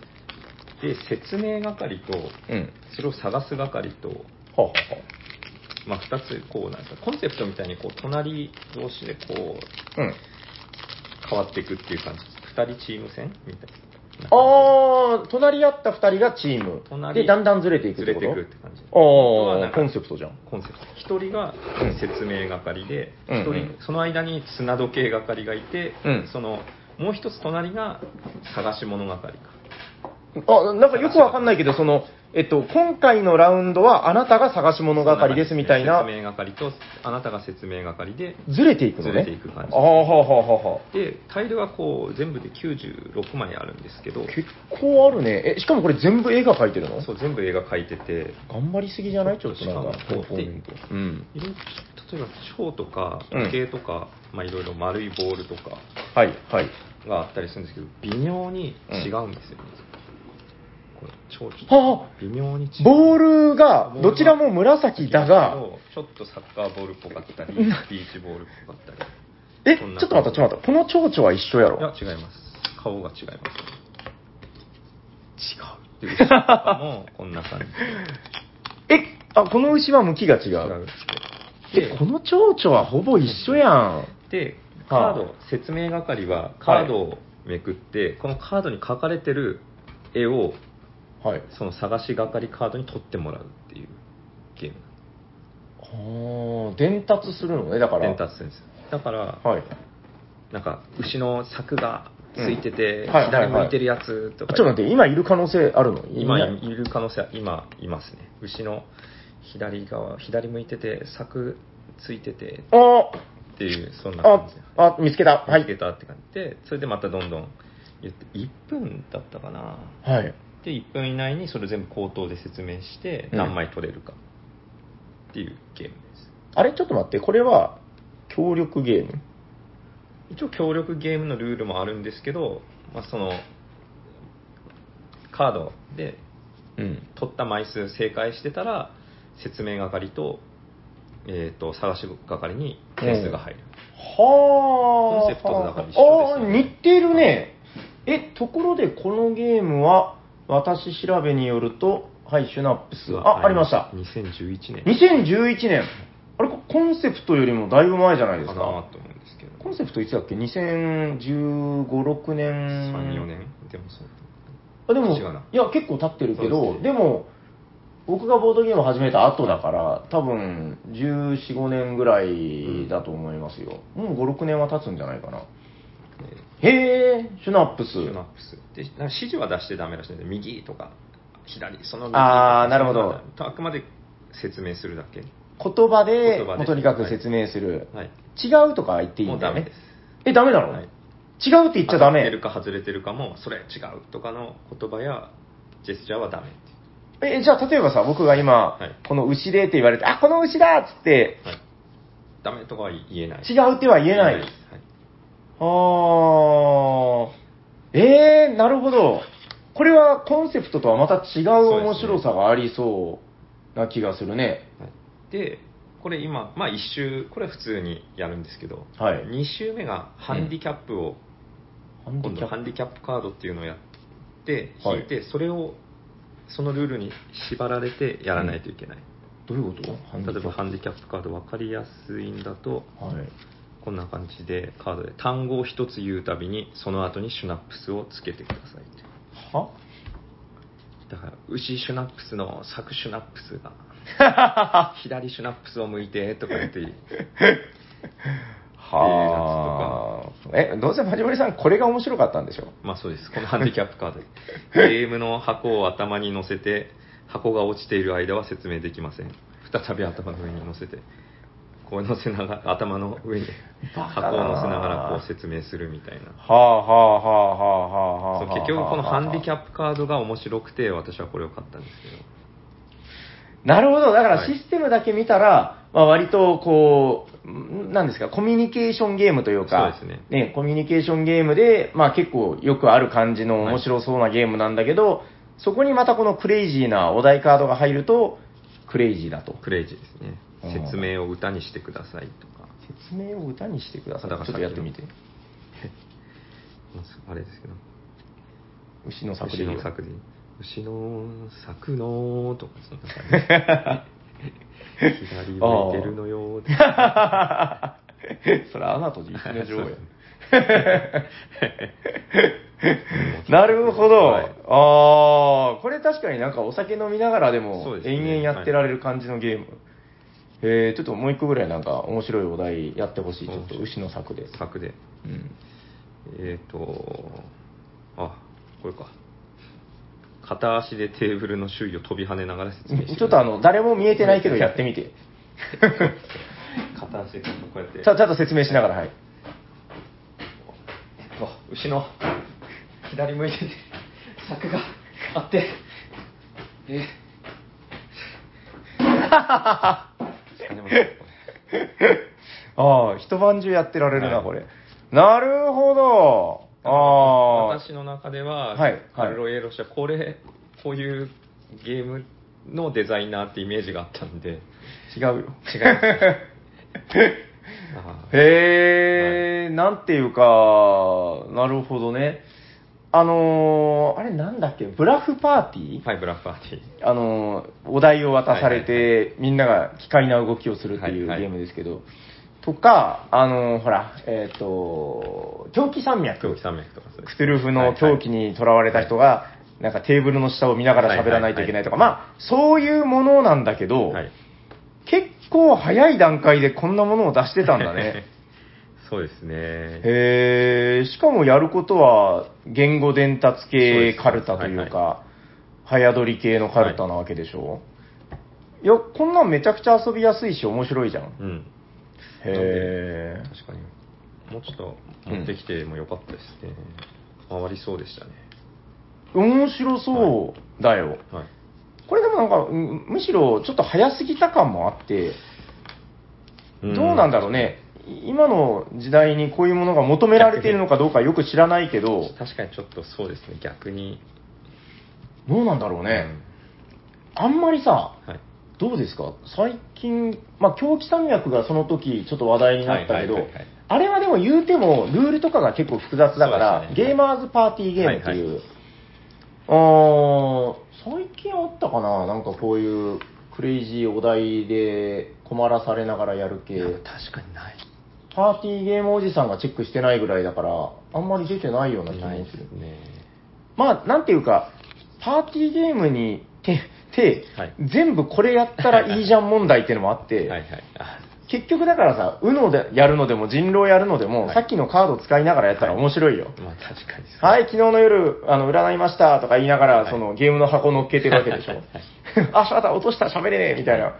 で、説明係と、うん。それを探す係と、はあ、はまあ、2つ、こう、なんですか、コンセプトみたいに、こう、隣同士で、こう、あ、うん。変わっていくっていう感じです。2人チーム戦みたいな。あー、隣り合った二人がチーム。隣で、だんだんずれていくってこと？ずれていくって感じ。あとはなんあコンセプトじゃん。コンセプト。1人が説明係で、うん一人、うんその間に砂時計係がいて、うんその、もう一つ隣が探し物係か。あ、なんかよくわかんないけど、その、えっと、今回のラウンドはあなたが探し物係ですみたいな、説明係と、あなたが説明係で、ずれていくのね。ずれていく感じ。ああ、はあはあはあはあ。で、タイルはこう、全部で96枚あるんですけど、結構あるね。え、しかもこれ全部絵が描いてるの？そう、全部絵が描いてて、頑張りすぎじゃない？ちょっとなんか、しかもコンポーネントう例えば蝶とかうん。時計とか、まあいろいろ丸いボールとかはい、はい。があったりするんですけど微妙に違うんですよね、これ蝶は微妙に違うあ、ボールが、どちらも紫だが、ちょっとサッカーボールっぽかったりうん。ビーチボールっぽかったり。え、ちょっと待った、ちょっと待った。この蝶々は一緒やろ。いや違います。顔が違います。違うで牛とかもこんな感じえ、あ、この牛は向きが違違う。うえ、この蝶々はほぼ一緒やん。でカード、説明係はカードをめくって、このカードに書かれてる絵をはい。その探し係カードに取ってもらうっていうゲームはあ、伝達するのね、だから。伝達するんですよだから、はい。なんか牛の柵がついてて、うんはいはいはい左向いてるやつとか、ちょっと待って、今いる可能性あるの？今ないいる可能性は今いますね牛の左側左向いてて柵ついててあっていうそんな感じであ、あ、見つけた。はい。見つけたって感じでそれでまたどんどん言って1分だったかなはい。で1分以内にそれ全部口頭で説明してうん。何枚取れるかっていうゲームです、あれ？ちょっと待って、これは、協力ゲーム？一応協力ゲームのルールもあるんですけど、まあ、そのカードでうん。取った枚数正解してたら説明係と,、えー、と探し係に点数が入る、はあ。コンセプトとだから一緒ですよね。ああ、似てるね。え、ところでこのゲームは、私調べによると、はい、シュナップス。あ、ありました。2011年2011年。あれ、コンセプトよりもだいぶ前じゃないですか。かなと思うんですけどコンセプトいつだっけ ?2015、6年。34年でもそうあでも、いや、結構経ってるけど、ですねでも、僕がボードゲームを始めた後だから、多分、14、5年ぐらいだと思いますよ。もう5、6年は経つんじゃないかな。へえ、シュナップス。シュナップス。でなんか指示は出してダメらしいんで右とか左その右あーなるほど。あくまで説明するだけ。言葉で、言葉で。もうとにかく説明する。はい。違うとか言っていいんだよね？もうダメです。え、ダメなの、はい。違うって言っちゃダメ？当たってる。か外れてるかもそれ違うとかの言葉やジェスチャーはダメっていう。え、じゃあ例えばさ、僕が今、はい。この牛でって言われて、あ、この牛だっつって、はい。ダメとかは言えない。違うっては言えない。ですはいあー。えー、なるほど。これはコンセプトとはまた違う面白さがありそう。な気がするね。はいで、これ今、まあ1周、これ普通にやるんですけど、はい2周目がハンディキャップを、ハンディキャップ？今度ハンディキャップカードっていうのをやって、はい引いて、それを、そのルールに縛られてやらないといけない。どういうこと？例えばハンディキャップカード分かりやすいんだと、はい。こんな感じでカードで単語を一つ言うたびにその後にシュナップスをつけてくださいは？だから牛シュナップスの作シュナップスが 左シュナップスを向いてとか言ってはあ。え、どうせマジモリさん、これが面白かったんでしょ？まあそうです。このハンディキャップカード。でゲームの箱を頭に乗せて箱が落ちている間は説明できません。再び頭の上に乗せてこう乗せながら頭の上に箱を乗せながらこう説明するみたいなはあはあはあはあはあ結局このハンディキャッップカードが面白くて私はこれを買ったんですけどプ。なるほど。だからはいシステムだけ見たら、まあ割とこう、んなんですか、コミュニケーションゲームというか、そうですねコミュニケーションゲームで、まあ結構よくある感じの面白そうなゲームなんだけど、そこにまたこのクレイジーなお題カードが入ると、クレイジーだと。クレイジーですねうん説明を歌にしてくださいとか。説明を歌にしてください。ちょだからっとやってみて。あれですけど。牛の作でいいよ牛の作で牛の作のとかそんな感じ左向いてるのよって。それアナと実の女王や。なるほど。はい。ああ、これ確かになんかお酒飲みながらでも延々やってられる感じのゲーム。えー、ちょっともう一個ぐらいなんか面白いお題やってほしい。ちょっと牛の作で。作でうん。えっ、とあこれか片足でテーブルの周囲を飛び跳ねながら説明してちょっとあの、誰も見えてないけどやってみて。片足でこうやってちゃちゃんと説明しながら、はい。あ牛の左向いてて柵があってえ で もああ、一晩中やってられるな、はいこれ。なるほど。ああ。私の中では、はいはいカルロ・エロシはこれこういうゲームのデザイナーってイメージがあったんで違うよ。違いますあーへえ、なんていうか、なるほどね。あのーあれなんだっけ、ブラフパーティー、はいブラックパーティー。あのーお題を渡されて、みんなが機械な動きをするっていうはいはい。ゲームですけど、とか、あのーほら、えっ、と、狂気山脈。狂気山脈とかそうクトゥルフの狂気にとらわれた人が、なんかテーブルの下を見ながら喋らないといけないとか、はいはいまあ、そういうものなんだけど、はい。結構早い段階でこんなものを出してたんだね。そうですね。へーしかもやることは言語伝達系カルタというか、早取り系のカルタなわけでしょ、い、や、こんなんめちゃくちゃ遊びやすいし面白いじゃん。うん。へー。確かに。もうちょっと持ってきてもよかったですね、回りそうでしたね。面白そうだよ。はい。これでもなんか、うんむしろちょっと早すぎた感もあって、どうなんだろうね。今の時代にこういうものが求められているのかどうかよく知らないけど、確かにちょっとそうですね。逆に。どうなんだろうね。あんまりさ、うんはい。どうですか？最近、まあ、狂気山脈がその時ちょっと話題になったけど、はいはいはいはい。あれはでも言うても、ルールとかが結構複雑だから、ね。ゲーマーズパーティーゲームっていう、はいあー最近あったかな？なんかこういうクレイジーお題で困らされながらやる系。確かにないパーティーゲームおじさんがチェックしてないぐらいだから、あんまり出てないような気もないですする。ね。まあ、なんていうか、パーティーゲームにて、て、はい。全部これやったらいいじゃん問題っていうのもあって、はいはいあ結局だからさ、UNO でやるのでも人狼やるのでも、はい。さっきのカード使いながらやったら面白いよ。まあ確かにそう。はい、昨日の夜、あの、占いましたとか言いながら、はい。そのゲームの箱乗っけてるわけでしょ。はい。あ、しまった、落とした、喋れねえ、みたいな。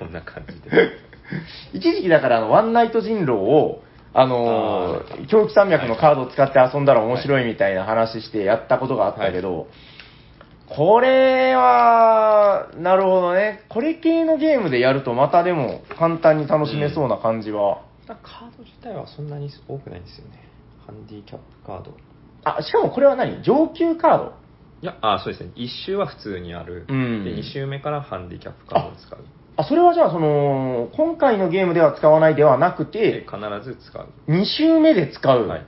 そんな感じで 一時期だから、あの、ワンナイト人狼を、あのあーー、狂気山脈のカードを使って遊んだら面白いみたいな話してやったことがあったけど、これは、なるほどね。これ系のゲームでやるとまたでも簡単に楽しめそうな感じは。カード自体はそんなに多くないんですよねハンディキャップカードあ、しかもこれは何？上級カード？いや、あ、そうですね。1周は普通にある。うんで、2周目からハンディキャップカードを使う。あ、それはじゃあ、その、今回のゲームでは使わないではなくで、て、必ず使う。2周目で使う。はい。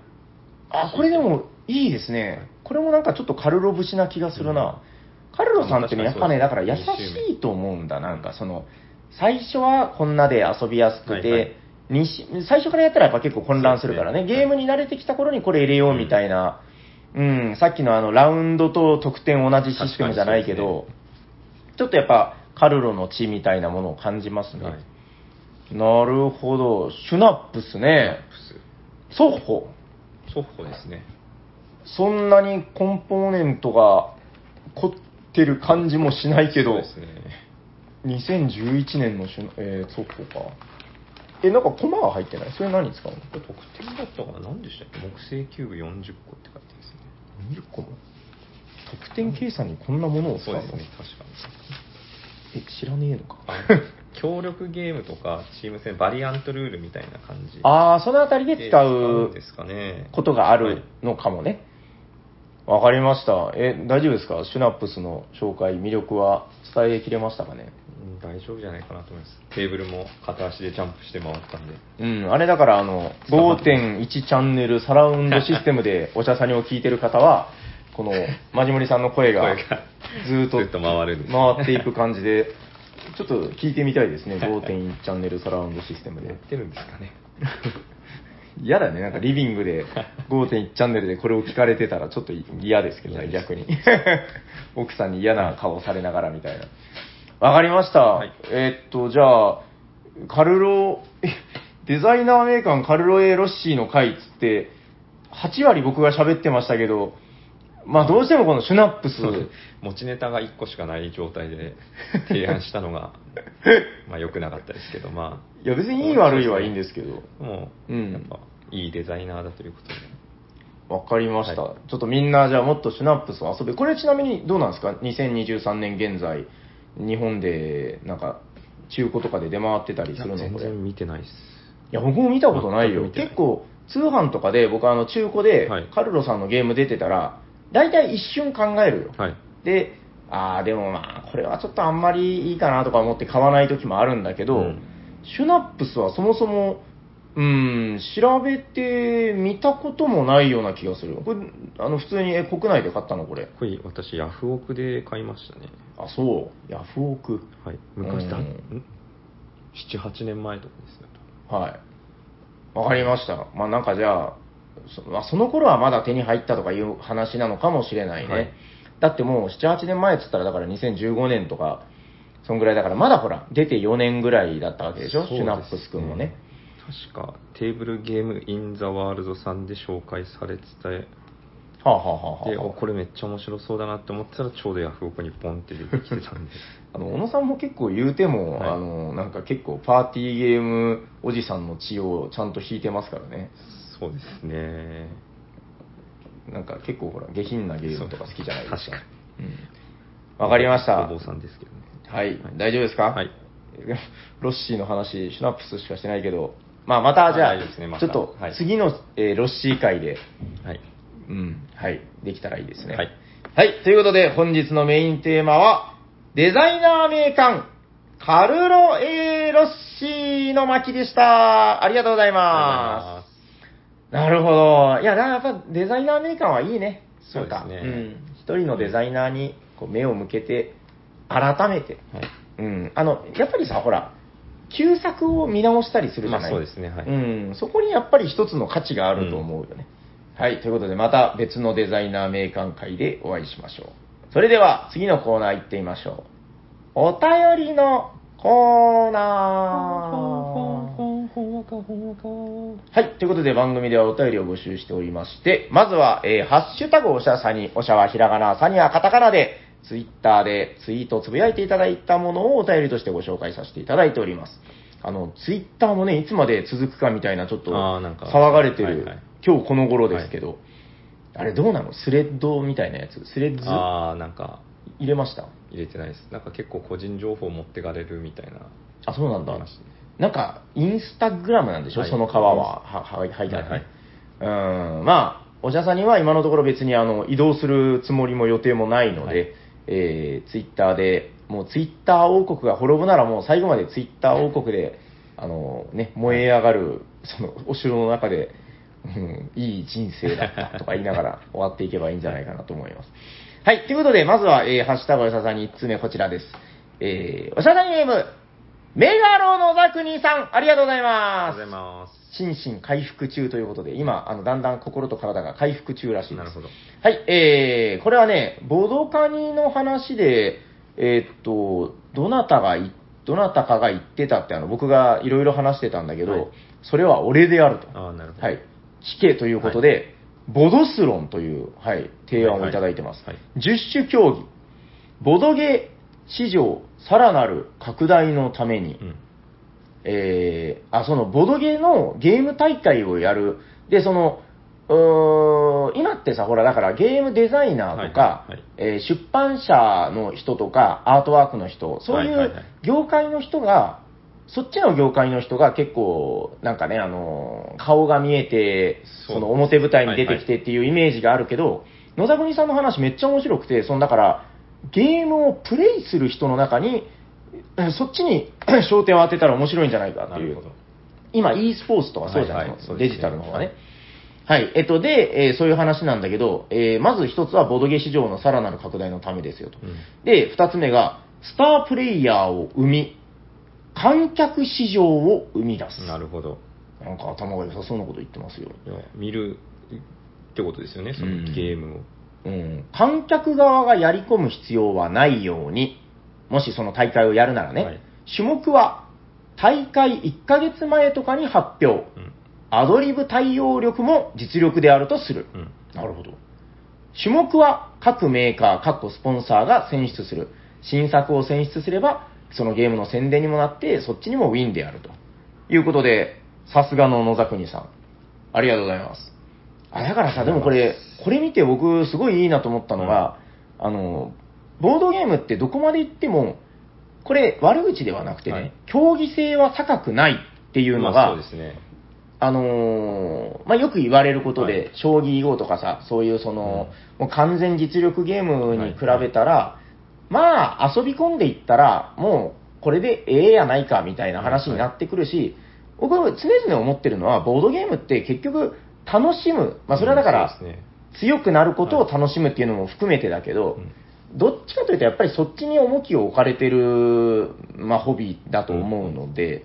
あ、これでもいいですね。これもなんかちょっとカルロ節な気がするな。カルロさんってね、やっぱね、だから優しいと思うんだ。なんかその、最初はこんなで遊びやすくはいはいて、最初からやったらやっぱ結構混乱するからねゲームに慣れてきた頃にこれ入れようみたいな、うん、さっきのあの、ラウンドと得点同じシステムじゃないけど、ちょっとやっぱカルロの血みたいなものを感じますね。はい。なるほど。シュナップスね。プソッホ。ス。ソッホですね。そんなにコンポーネントが凝ってる感じもしないけど、ね。2011年のシュナ、えー、そうか。え、なんかコマが入ってない？それ何使うの？これ得点だったかな？何でしたっけ？木製キューブ40個って書いてますね。?20 個も？得点計算にこんなものを使うの？そうですね、確かに。え、知らねえのか。あ 協力ゲームとかチーム戦、バリアントルールみたいな感じあー、そのあたりでで使うんうですかね。ことがあるのかもね。わかりました。え、大丈夫ですか？シュナップスの紹介、魅力は伝えきれましたかね？うん大丈夫じゃないかなと思います。テーブルも片足でジャンプして回ったんで。うん、あれだからあの、5.1チャンネルサラウンドシステムでおしゃさにを聞いてる方は、この、マジモリさんの声がずーっとずっと回るんです回っていく感じで、ちょっと聞いてみたいですね、5.1チャンネルサラウンドシステムで。やってるんですかね。嫌だね、なんかリビングで5.1チャンネルでこれを聞かれてたらちょっと嫌ですけどね、逆に。奥さんに嫌な顔されながらみたいな。わかりました。はいえーっと、じゃあ、カルロ、えデザイナーメーカーカルロエ・ロッシーの回っつって、8割僕が喋ってましたけど、まあどうしてもこのシュナップス、持ちネタが1個しかない状態で 提案したのが、まあ良くなかったですけど、まいや別にいい悪いはいいんですけど、あ、もう、うんやっぱ、いいデザイナーだということで。わかりました、はちょっとみんなじゃあもっとシュナップスを遊べ。これちなみにどうなんですか ?2023 年現在、日本でなんか中古とかで出回ってたりするのこれ。い全然見てないです。や、僕も見たことないよ。い結構通販とかで僕あの中古ではいカルロさんのゲーム出てたら、大体一瞬考えるよ。はい。で、ああ、でもまあ、これはちょっとあんまりいいかなとか思って買わない時もあるんだけど、うんシュナップスはそもそも、うん、調べてみたこともないような気がする。これ、あの、普通に、え、国内で買ったの？これ。これ、私、ヤフオクで買いましたね。あ、そう。ヤフオク。はい。昔だ、うんん ?7、8年前とかですね。はい。わかりました。まあなんかじゃあ、そ,、まあ、その頃はまだ手に入ったとかいう話なのかもしれないね。はいだってもう7、8年前っつったらだから2015年とか、そんぐらいだからまだほら、出て4年ぐらいだったわけでしょ？シュナップス君もね。確か、テーブルゲームインザワールドさんで紹介されてて、はあ、はあはあで、これめっちゃ面白そうだなって思ったら、ちょうどヤフオクにポンって出てきてたんで。あの、小野さんも結構言うても、はいあの、なんか結構パーティーゲームおじさんの血をちゃんと引いてますからね。そうですね。なんか結構ほら、下品なゲームとか好きじゃないですか。確かにうんわかりました。お坊さんですけどね。はい、大丈夫ですか？はい。ロッシーの話、シュナップスしかしてないけど、まあまたじゃあ、はいねまたちょっとはい次の、えーロッシー会で、はい。うん、はい、できたらいいですね。はい。はい、ということで本日のメインテーマは、デザイナー名鑑、カルロ・エー・ロッシーの巻でした。ありがとうございます。なるほど。いや、やっぱデザイナー名鑑はいいね。そうですねうん。一人のデザイナーにこう目を向けて、改めて、はい。うん。あの、やっぱりさ、ほら、旧作を見直したりするじゃない、まあそうですねはいうん。そこにやっぱり一つの価値があると思うよね。はい。ということで、また別のデザイナー名鑑会でお会いしましょう。それでは、次のコーナー行ってみましょう。お便りのコーナー。はい。ということで番組ではお便りを募集しておりまして、まずは、えーハッシュタグおしゃさに、おしゃはひらがな、さにはカタカナで、ツイッターでツイートをつぶやいていただいたものをお便りとしてご紹介させていただいております。あの、ツイッターもね、いつまで続くかみたいな、ちょっと騒がれてる、はいはい今日この頃ですけど、あれどうなの？スレッドみたいなやつ？スレッズ？ああ、なんか、入れました？入れてないです。なんか結構個人情報持ってかれるみたいな。あ、そうなんだ。なんか、インスタグラムなんでしょ、はい。その川は、は、は、はいてあるね。はい。うん、まあ、おしゃさんには今のところ別にあの移動するつもりも予定もないので、はい。えー、ツイッターで、もうツイッター王国が滅ぶならもう最後までツイッター王国で、あのね、燃え上がる、そのお城の中で、うん、いい人生だったとか言いながら 終わっていけばいいんじゃないかなと思います。はい、ということで、まずは、えー、ハッシュタグおしゃさんに1つ目こちらです。えー、おしゃさんゲーム、メガロのザクニさん、ありがとうございあますりがとうござい。ます。心身回復中ということで、今、あの、だんだん心と体が回復中らしいです。なるほど。はい、えー、これはね、ボドカニの話で、えーっと、どなたがい、どなたかが言ってたって、あの、僕がいろいろ話してたんだけど、はいそれは俺であると。ああ、なるほど。はい。聞けということで、ボドスロンという、はい、提案をいただいてます。はい10種競技、ボドゲ市場さらなる拡大のために、うん。えー、あ、その、ボドゲのゲーム大会をやる。で、その、うーん今ってさ、ほら、だからゲームデザイナーとか、はいはいはいえー出版社の人とか、アートワークの人、そういうはいはいはい業界の人が、そっちの業界の人が結構、なんかね、あの、顔が見えて、その表舞台に出てきてっていうイメージがあるけど、野田国さんの話めっちゃ面白くて、そのだから、ゲームをプレイする人の中に、えそっちに 焦点を当てたら面白いんじゃないかっていう。今 e スポーツとかそうじゃないの、はいはいそうですねデジタルの方がね。はい。えっと、で、えーそういう話なんだけど、えーまず一つはボドゲ市場のさらなる拡大のためですよと。うんで、二つ目が、スタープレイヤーを生み、観客市場を生み出す。なるほど。なんか頭が良さそうなこと言ってますよ。見るってことですよね、そのうんゲームを。うん。観客側がやり込む必要はないように、もしその大会をやるならね、はい種目は大会1ヶ月前とかに発表。うん。アドリブ対応力も実力であるとする。うん。なるほど。種目は各メーカー、各スポンサーが選出する。新作を選出すれば、そのゲームの宣伝にもなって、そっちにもウィンであると。いうことで、さすがの野沢国さん。ありがとうございます。あ、だからさ、でもこれ、これ見て僕すごいいいなと思ったのが、あの、ボードゲームってどこまで行っても、これ悪口ではなくてね、はい競技性は高くないっていうのまあが、そうですね。あのーまあ、よく言われることで、はい将棋囲碁とかさ、そういうその、もう完全実力ゲームに比べたら、まあ、遊び込んでいったら、もう、これでええやないか、みたいな話になってくるし、僕は常々思ってるのは、ボードゲームって結局、楽しむ。まあ、それはだから、そうですね。強くなることを楽しむっていうのも含めてだけど、うん。どっちかというとやっぱりそっちに重きを置かれてる、まあ、ホビーだと思うので、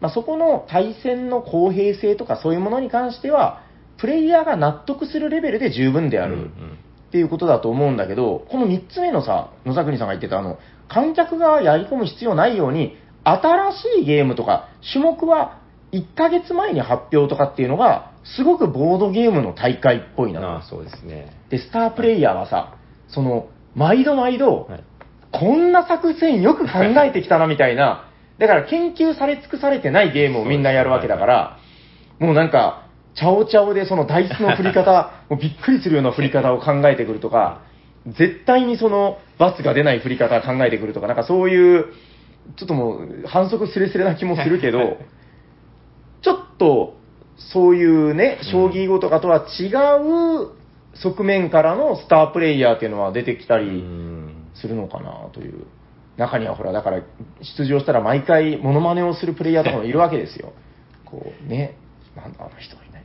まあ、そこの対戦の公平性とかそういうものに関しては、プレイヤーが納得するレベルで十分であるうんうん。っていうことだと思うんだけど、この3つ目のさ、野沢国さんが言ってたあの、観客がやり込む必要ないように、新しいゲームとか種目は1ヶ月前に発表とかっていうのが、すごくボードゲームの大会っぽいなと。ああ、そうですね。で、スタープレイヤーはさ、その、毎度毎度、はい。こんな作戦よく考えてきたなみたいな、だから研究され尽くされてないゲームをみんなやるわけだから、もうなんか、チャオチャオでそのダイスの振り方、もうびっくりするような振り方を考えてくるとか、絶対にその罰が出ない振り方を考えてくるとか、なんかそういう、ちょっともう反則スレスレな気もするけど、ちょっと、そういうね、将棋囲碁とかとは違う側面からのスタープレイヤーっていうのは出てきたうりん。するのかなという。中にはほら、だから出場したら毎回モノマネをするプレイヤーとかもいるわけですよ。こうね、なんだあの人いな。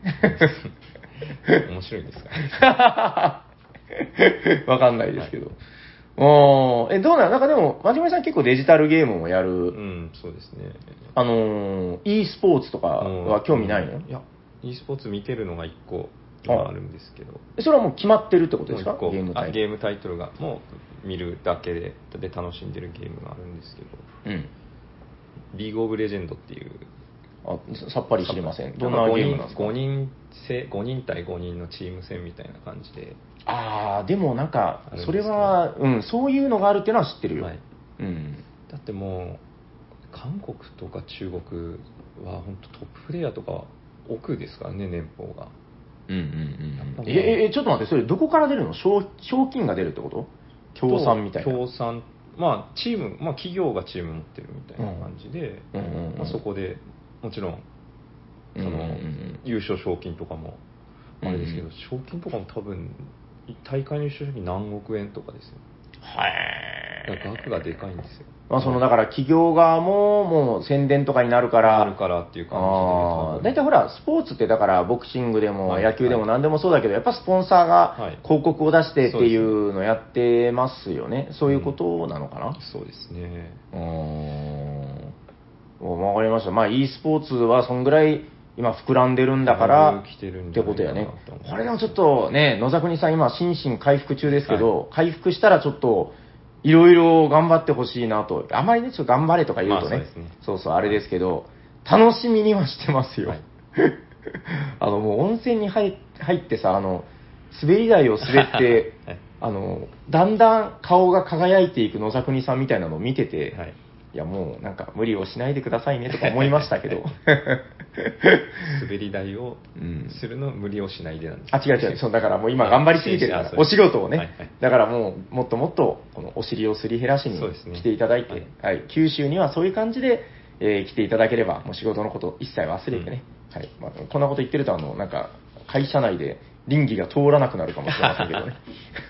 面白いんですかね。わかんないですけど。おーえ、どうなのなんかでも、真面目さん結構デジタルゲームもやる、うん、そうですね。あのー、e スポーツとかは興味ないの、いや、e スポーツ見てるのが一個今あるんですけど。それはもう決まってるってことですか？もう一個ゲームタイゲームタイトルが、もう見るだけでで楽しんでるゲームがあるんですけど、うん。リーグオブレジェンドっていう。あさっぱり知りません。どんなゲームなんですか？5人制、5人対5人のチーム戦みたいな感じで、ああ、でもなんかそれは、うん、そういうのがあるっていうのは知ってるよ。はい。うん。だってもう、韓国とか中国は本当トッププレイヤーとか奥ですからね、年俸が。うんうんうんえ、え、えちょっと待って、それどこから出るの？賞賞金が出るってこと？協賛みたいな。協賛、まあ、チーム、まあ、企業がチーム持ってるみたいな感じで、そこでもちろん、その、優勝賞金とかもあれですけど、うん。賞金とかも多分、大会の優勝賞金何億円とかですよ。だから額がでかいんですよ。まあ、その、だから企業側ももう宣伝とかになるから、あるからっていう感じで。大体ほら、スポーツってだから、ボクシングでもはい野球でもはい何でもそうだけど、やっぱスポンサーがはい広告を出してっていうのやってますよね。そういうことなのかな、そうですね。うーん。わかりました。まあ、e スポーツはそんぐらい今膨らんでるんだからってことやね。これでもちょっとね、野沢国さん今心身回復中ですけど、回復したらちょっと、いろいろ頑張ってほしいなと。あまりね、ちょっと頑張れとか言うとね、まあそうそうあれですけど、楽しみにはしてますよ。はい あの、もう温泉に入入ってさ、あの、滑り台を滑って、はいあの、だんだん顔が輝いていく野沢国さんみたいなのを見てて、はい。いやもうなんか無理をしないでくださいねとか思いましたけど。滑り台をうんするの無理をしないでなんです。あ、違う違う。そう、だからもう今頑張りすぎてるから、あそうお仕事をね。はいはいだからもう、もっともっと、このお尻をすり減らしにそうですね来ていただいて、はいはい、九州にはそういう感じで、えー来ていただければ、もう仕事のこと一切忘れてね。はい。まあ、こんなこと言ってると、あの、なんか、会社内で倫理が通らなくなるかもしれませんけどね。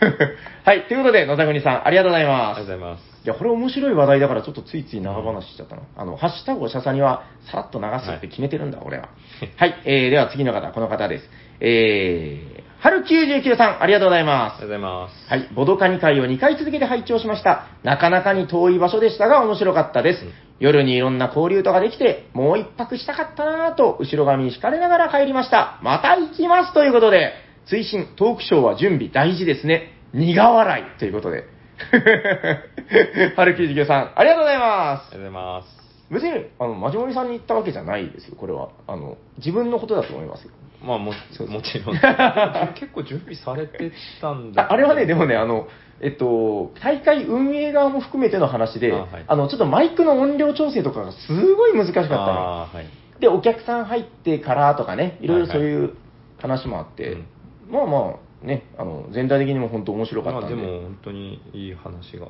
はい。ということで、野田国さん、ありがとうございあますりがとう。ございます。いや、これ面白い話題だから、ちょっとついつい長話しちゃったな。あの、ハッシュタグをシャサには、さらっと流すって決めてるんだ、俺は。はい、えー、では次の方、この方です。えー、春99さん、ありがとうございますあり。がとうございます。はい、ボドカニ会を2回続けて拝聴しました。なかなかに遠い場所でしたが面白かったです。うん夜にいろんな交流とかできて、もう一泊したかったなぁと、後ろ髪に敷かれながら帰りました。また行きますということで、追伸トークショーは準備大事ですね。苦笑いということで。春99さん、ありがとうございます。ありがとうございます。別に、あの、マジモリさんに言ったわけじゃないですよ、これは。あの、自分のことだと思いますよ。まあももちろん。結構準備されてたんだああれはね、でもね、あの、えっと、大会運営側も含めての話で、あ,、あはいの、ちょっとマイクの音量調整とかがすごい難しかったの。はい。で、お客さん入ってからとかね、いろいろはいはいそういう話もあって、うんまあまあ、ね、あの、全体的にも本当面白かったんで、まあでも本当にいい話が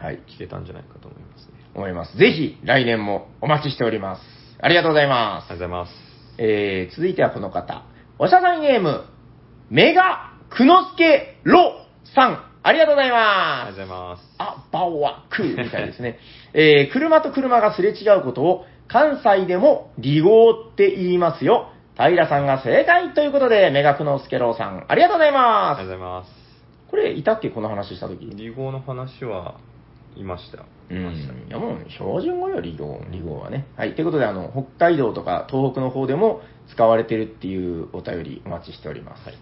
はい、聞けたんじゃないかと思いますね。思います。ぜひ、来年もお待ちしております。ありがとうございますあ。りがとうございます。えー、続いてはこの方。おしゃさんゲーム、メガクノスケロさん。ありがとうございますありがとうご。ざいます。あ、バオワクーみたいですね。えー、車と車がすれ違うことを関西でも離合って言いますよ。平さんが正解ということで、メガクノスケローさん、ありがとうございあます。りがとうございます。これ、いたっけこの話した時？離合の話はいました。うん。いましたねいやもう、標準語よ、離合、離合はね。はい。ということで、あの、北海道とか東北の方でも使われてるっていうお便りお待ちしております。はい。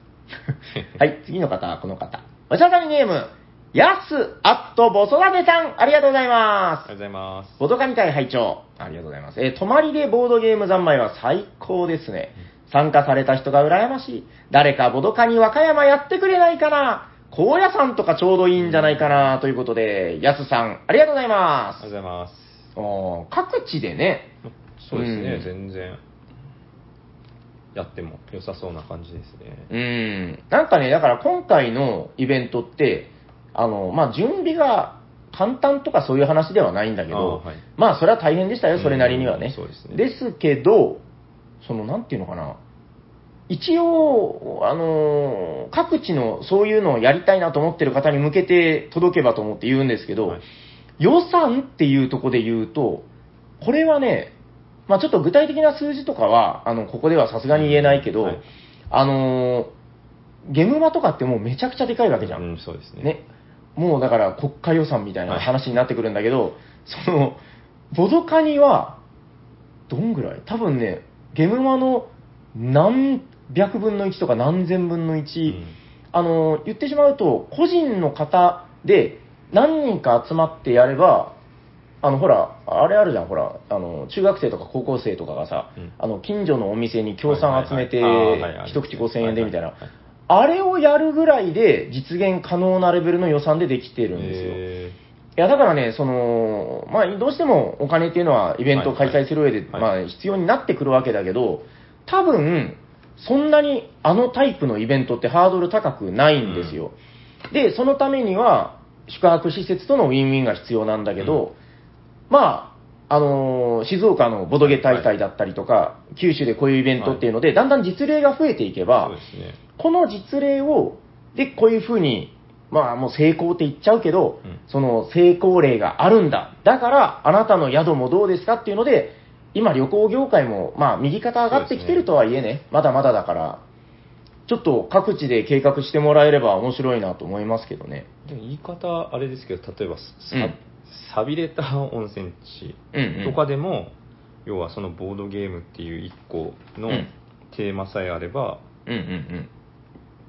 はい、次の方はこの方。おしゃさにネーム、やすあっとぼそだてさん、ありがとうございますありがとう。ございます。ボドカニ会拝聴ありがとうございます。えー泊まりでボードゲーム三昧は最高ですね。参加された人が羨ましい。誰かボドカニ和歌山やってくれないかな高野山とかちょうどいいんじゃないかなということで、やすさん、ありがとうございまありがとうございます。す。おー各地でね、そうですね、うん全然やっても良さそうな感じですね。うん。なんかね、だから今回のイベントって、あの、まあ、準備が簡単とかそういう話ではないんだけど、あはいまあ、それは大変でしたよ、それなりにはね。うんそうですねですけど、その、なんていうのかな。一応、あの、各地のそういうのをやりたいなと思ってる方に向けて届けばと思って言うんですけど、はい予算っていうところで言うと、これはね、まあちょっと具体的な数字とかは、あの、ここではさすがに言えないけど、はいあのーゲムマとかってもうめちゃくちゃでかいわけじゃん。うん、そうですね。ね。もうだから国家予算みたいな話になってくるんだけど、その、ボドカニは、どんぐらい？多分ね、ゲムマの何百分の1とか何千分の1、うん。あの、言ってしまうと、個人の方で何人か集まってやれば、あの、ほら、あれあるじゃん、ほら、あの、中学生とか高校生とかがさ、うん。あの、近所のお店に協賛集めて一口5000円でみたいな。あれをやるぐらいで実現可能なレベルの予算でできてるんですよ。えいや、だからね、その、まあ、どうしてもお金っていうのはイベントを開催する上で、はい。はいまあ、必要になってくるわけだけど、多分、そんなにあのタイプのイベントってハードル高くないんですよ。で、そのためには、宿泊施設とのウィンウィンが必要なんだけど、まあ、あのー静岡のボドゲ大会だったりとか、九州でこういうイベントっていうので、だんだん実例が増えていけば、ね。この実例を、で、こういうふうに、まあもう成功って言っちゃうけど、うんその成功例があるんだ。だから、あなたの宿もどうですかっていうので、今旅行業界も、まあ右肩上がってきてるとはいえね、まだまだだから、ちょっと各地で計画してもらえれば面白いなと思いますけどね。でも言い方あれですけど、例えばさ、うん寂れた温泉地うんうんとかでも、要はそのボードゲームっていう一個のうんテーマさえあればうんうん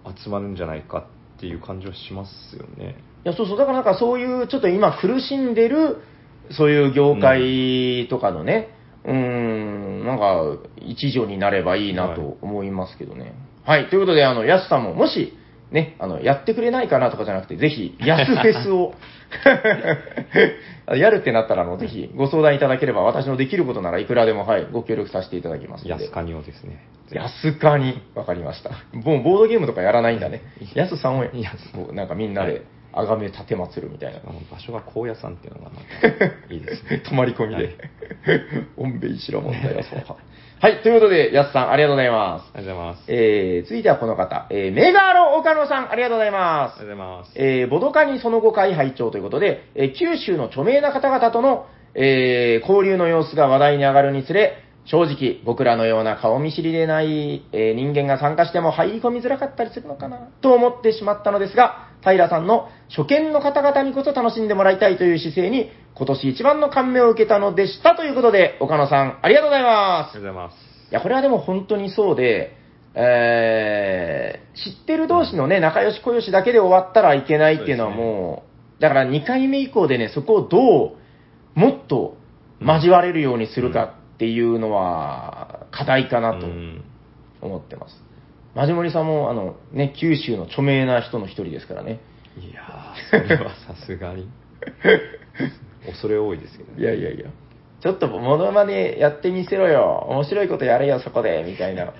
うん。集まるんじゃないかっていう感じはしますよね。いや、そうそう、だからなんかそういう、ちょっと今苦しんでる、そういう業界とかのね、うーん、なんか、一助になればいいなと思いますけどね。はい、ということで、あの、安さんも、もし、ね、あの、やってくれないかなとかじゃなくて、ぜひ、安フェスを、やるってなったら、あの、ぜひ、ご相談いただければ、私のできることならいくらでも、はい、ご協力させていただきますので。安カニをですね。安かに、わかりました。もうボードゲームとかやらないんだね。安さんを、安なんかみんなで、あがめ立てまつるみたいな。場所が高野山っていうのが いいですね。泊まり込みはいで。おんべいしろ問題はそうか。はい、ということで、安さん、ありがとうございます。ありがとうございます。えー、続いてはこの方、えー、メガロ岡野さん、ありがとうございますあ。りがとうございます。えー、ボドカニその後会拝聴ということで、えー九州の著名な方々との、えー交流の様子が話題に上がるにつれ、正直、僕らのような顔見知りでない、えー人間が参加しても入り込みづらかったりするのかな、と思ってしまったのですが、平さんの初見の方々にこそ楽しんでもらいたいという姿勢に、今年一番の感銘を受けたのでしたということで、岡野さん、ありがとうございますあり。がとうございます。いや、これはでも本当にそうで、えー知ってる同士のね、仲良し小良しだけで終わったらいけないっていうのはそうですねもう、だから2回目以降でね、そこをどう、もっと交われるようにするかっていうのは、課題かなとうん思ってます。マジモリさんも、あの、ね、九州の著名な人の一人ですからね。いやー、それはさすがに。恐れ多いですけどね。いやいやいや。ちょっとモノマネやってみせろよ。面白いことやれよ、そこで。みたいな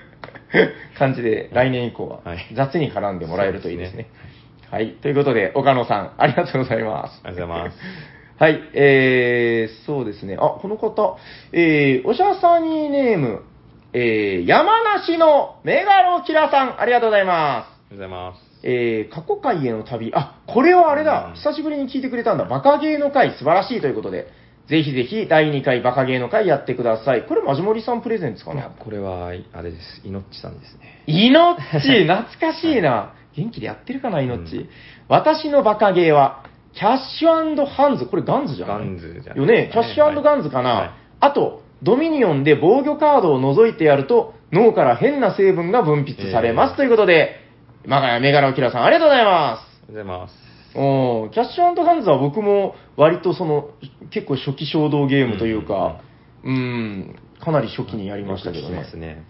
感じで、来年以降ははい雑に絡んでもらえるといいですね。そうはい。ということで、岡野さん、ありがとうございます。ありがとうございます。はい。えー、そうですね。あ、この方、えー、おしゃさにネーム、えー、山梨のメガロキラさん、ありがとうございます。ありがとうございます。えー過去回への旅。あ、これはあれだう。ん久しぶりに聞いてくれたんだ。バカゲーの回、素晴らしいということで、ぜひぜひ第2回バカゲーの回やってください。これ、マジモリさんプレゼンツかな？いや、これは、あれです。いのっちさんですね。イノッチ懐かしいな。元気でやってるかな、イノッチ。うん私のバカゲーは、キャッシュハンズ。これガンズじゃない？ガンズじゃないよね？キャッシュガンズかな？はいあと、ドミニオンで防御カードを除いてやると、脳から変な成分が分泌されます。えーということで、まがメガロキラさん、ありがとうございます。ありがとうございます。おーキャッシュガンズは僕も割とその、結構初期衝動ゲームというか、うん、かなり初期にやりましたけどねま。すね。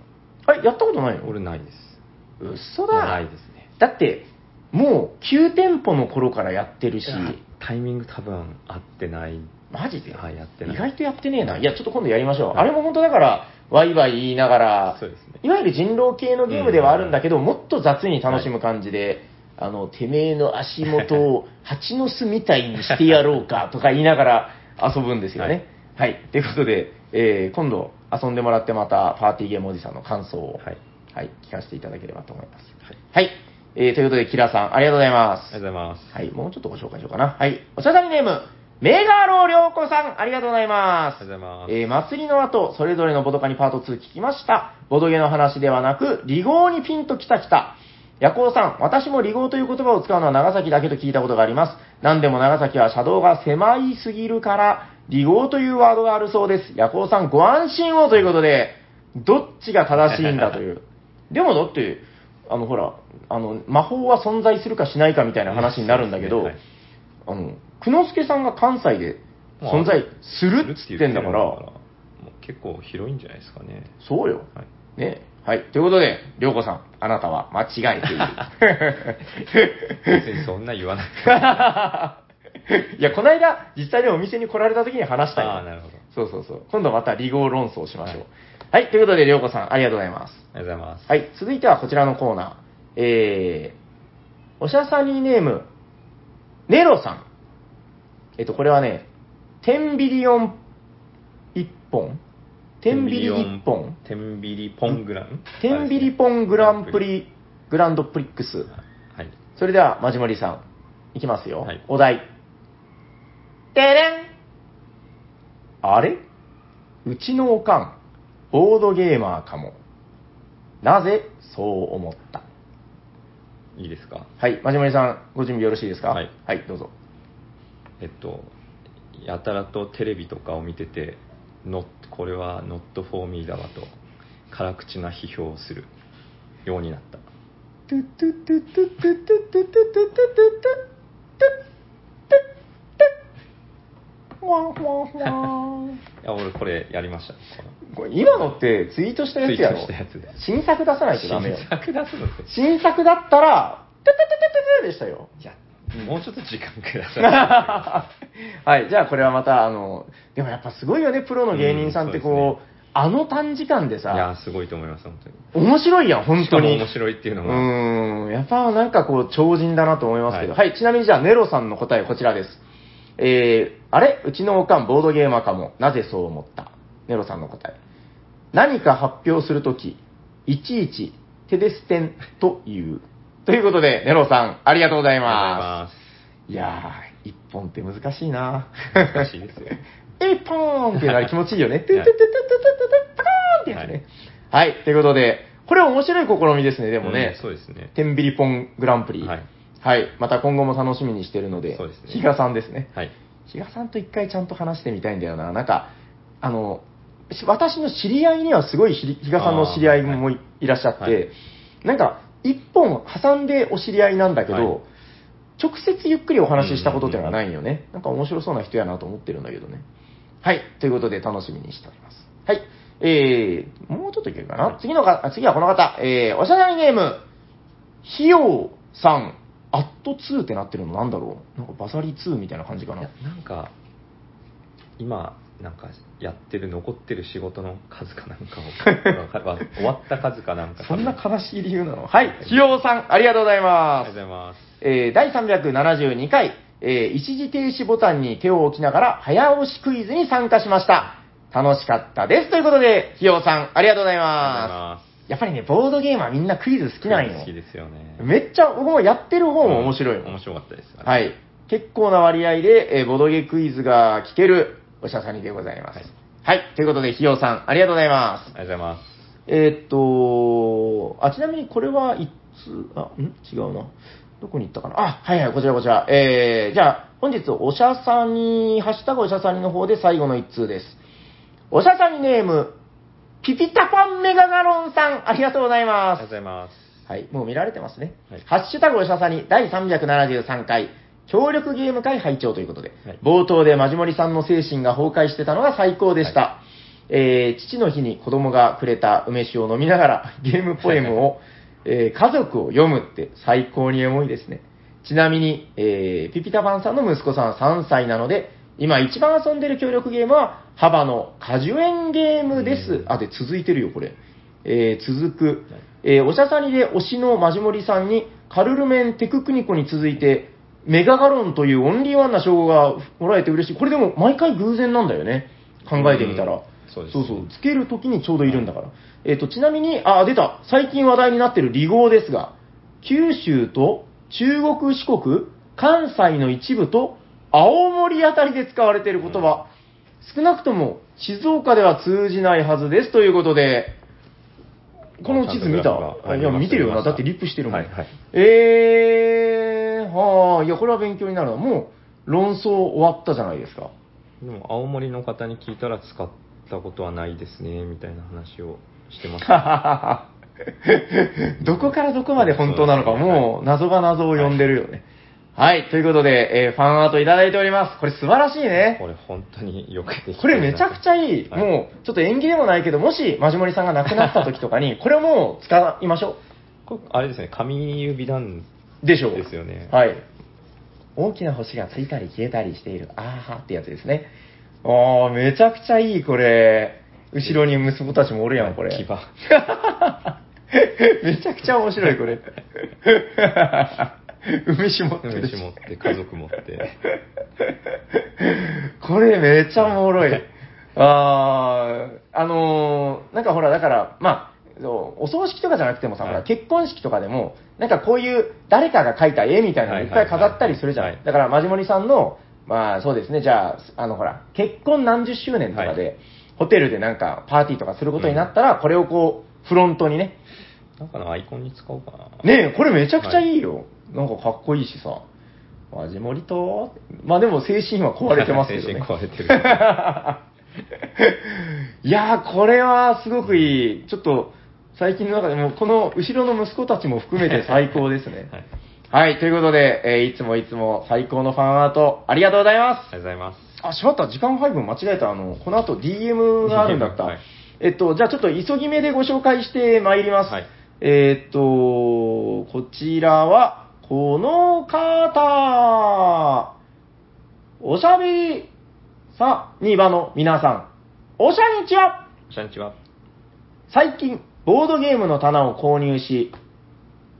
あれ、やったことないの？俺ないです。嘘だ。ないですね。だって、もう9店舗の頃からやってるし、タイミング多分合ってない。マジで、はいやってない意外とやってねえな。いや、ちょっと今度やりましょう。あれも本当だから、ワイワイ言いながら、そうですねいわゆる人狼系のゲームではあるんだけど、もっと雑に楽しむ感じで、あの、てめえの足元を蜂の巣みたいにしてやろうかとか言いながら 遊ぶんですよね。はい。ということで、えー今度遊んでもらってまたパーティーゲームおじさんの感想を、はい。はい、聞かせていただければと思います。はい。はい。えーということで、キラさん、ありがとうございます。ありがとうございます。はい、もうちょっとご紹介しようかな。はい。おしゃさにネーム、メガロりょうこさん、ありがとうございます。ありがとうございます。えー祭りの後、それぞれのボドカにパート2聞きました。ボドゲの話ではなく、離合にピンときたきた。ヤコウさん、私も離合という言葉を使うのは長崎だけと聞いたことがあります。なんでも長崎は車道が狭いすぎるから、離合というワードがあるそうです。ヤコウさん、ご安心をということで、どっちが正しいんだという。でもだって、あの、ほら、あの、魔法は存在するかしないかみたいな話になるんだけど、はいあの、久之助さんが関西で存在するっつってんだから、もう結構広いんじゃないですかね。そうよ。はい。ね。はい。ということで、りょうこさん、あなたは間違えている。別にそんな言わなくて いや、この間、実際にお店に来られた時に話したよ。ああ、なるほど。そうそうそう。今度また離合論争しましょう。はい。ということで、りょうこさん、ありがとうございます。ありがとうございます。はい。続いてはこちらのコーナー。えー、おしゃさにネーム、ネロさん。えっと、これはね、テンビリオン1本テンビリ1本テンビリポングランテンビリポングランプリ、グランドプリックス。はい。それでは、マジモリさん、いきますよ。はいお題。てれんあれ？うちのおかん、ボードゲーマーかも。なぜそう思った？いいですか？はい、マジモリさん、ご準備よろしいですか？はい。はい、どうぞ。えっと、やたらとテレビとかを見てて、not これは not for me だわと、辛口な批評をするようになった。トゥトゥトゥトゥトゥトゥトゥトゥトゥトゥトゥワンワンワンいや、俺これやりました。これ今のってツイートしたやつやろツイートしたやつです新作出さないとダメよ新作出すの。新作だったら、トゥトゥトゥトゥトゥでしたよ。いや、もうちょっと時間くださ はい、じゃあこれはまた、あの、でもやっぱすごいよね、プロの芸人さんってこう、うんあの短時間でい。いやさ、、すごいと思います、本当に。面白いやん、本当に。しかも面白いっていうのうが。ーん、やっぱなんかこう、超人だなと思いますけど。は、はいちなみにじゃあ、ネロさんの答えこちらです。えー、あれ？うちのおかん、ボードゲーマーかも。なぜそう思った？ネロさんの答え。何か発表するとき、いちいち、テデステンと言う。ということで、ネロさん、ありがとうございま。ますいやー、一本って難しいなす。難しいですよ。一本ってなり気持ちいいよね。トゥトゥトゥトゥトゥトゥパカーンってやつね。はい、ということで、これ面白い試みですね、でもね。うんそうですね。テンビリポングランプリ。はい。はい。また今後も楽しみにしてるので、そうですね比嘉さんですね。はい。比嘉さんと一回ちゃんと話してみたいんだよな。なんか、あの、し私の知り合いにはすごいひ比嘉さんの知り合いもい,、らっしゃって、はいなんか、一本挟んでお知り合いなんだけど、はい直接ゆっくりお話ししたことっていうのがないよね。なんか面白そうな人やなと思ってるんだけどね。はい。ということで楽しみにしております。はい。えー、もうちょっといけるかな？次のか、あ次はこの方。えー、おしゃべりゲーム、ひようさん、アット2ってなってるのなんだろう？なんかバサリ2みたいな感じかな。なんか今なんかやってる残ってる仕事の数かなんかを 終わった数かなんかそんなあ悲しい理由なの？はい。ひようさん、ありがとうございりますがとうご。ざいますえー第372回、えー一時停止ボタンに手を置きながら早押しクイズに参加しました。楽しかったです。ということで、ひようさん、ありがとうございま。ますやっぱりね、ボードゲームはみんなクイズ好きなんよ。好きですよねめっちゃ、僕もやってる方も面白いもん面白かったですはい。結構な割合で、えーボドゲクイズが聞けるおしゃさにでございます。ははいい。ということで、ひようさん、ありがとうございます。ありがとうございますえーっと、あ、ちなみにこれはいつ、あ、ん？違うな。どこに行ったかな？あ、はいはい、こちらこちら。えー、じゃあ、本日、おしゃさに、ハッシュタグおしゃさにの方で最後の一通です。おしゃさにネーム、ピピタパンメガガロンさん、ありがとうございありますがとうご。ざいますはい、もう見られてますね。はいハッシュタグおしゃさに第373回、協力ゲーム会拝聴ということで、はい冒頭でマジモリさんの精神が崩壊してたのが最高でした。えー父の日に子供がくれた梅酒を飲みながら ゲームポエムを、えー家族を読むって最高にエモいですね。ちなみに、えーピピタパンさんの息子さん3歳なので、今一番遊んでる協力ゲームは、幅の果樹園ゲームです。うんあ、で、続いてるよ、これ。えー続く、えーおしゃさにで推しのマジモリさんに、カルルメン・テククニコに続いて、メガガロンというオンリーワンな称号がもらえて嬉しい。これでも毎回偶然なんだよね。考えてみたら。うんそうですそうそう。つけるときにちょうどいるんだから。えっ、と、ちなみに、あ、出た。最近話題になってる離合ですが、九州と中国四国、関西の一部と青森あたりで使われている言葉、少なくとも静岡では通じないはずですということで、この地図見た？いいや、見てるよな。だってリップしてるもん。はいはいえー、はあ、いや、これは勉強になるな。もう、論争終わったじゃないですか。でも青森の方に聞いたら使ったことはないですねみたいな話をしてました どこからどこまで本当なのか、もう謎が謎を呼んでるよね。はい、ということで、えーファンアートいただいております。これ素晴らしいね。これ本当によくできこれめちゃくちゃいい。はいもう、ちょっと縁起でもないけど、もし、マジモリさんが亡くなった時とかに、これをもう使いましょこれあれですね紙指弾う。でしょう。ですよねはい。大きな星がついたり消えたりしている。あーはってやつですね。あー、めちゃくちゃいい、これ。後ろに息子たちもおるやん、これ。牙 めちゃくちゃ面白い、これ。梅酒持って梅酒持って、家族持って。これめっちゃおもろい。あー、あのーなんかほら、だから、まあ、そうお葬式とかじゃなくてもさ、はいほら、結婚式とかでも、なんかこういう誰かが描いた絵みたいなのいっぱい飾ったりするじゃない。はいだから、マジモリさんの、まあそうですね、じゃあ、あのほら、結婚何十周年とかで、はいホテルでなんかパーティーとかすることになったら、これをこう、フロントにね、なんかのアイコンに使おうかな。ねえ、これめちゃくちゃいいよ。なんかかっこいいしさ。マジモリと、まあでも精神は壊れてますけどね。精神壊れてる。いやー、これはすごくいい。ちょっと、最近の中でも、この後ろの息子たちも含めて 最高ですね。はい。はい、ということで、えーいつもいつも最高のファンアート、ありがとうございます。ありがとうございます。あ、しまった、時間配分間違えた。あの、この後 DM があるんだった。はいえっと、じゃあちょっと急ぎ目でご紹介してまいります。はいえっと、こちらは、この方、おしゃべりさにばの皆さん、おしゃにちはこんにちは。最近、ボードゲームの棚を購入し、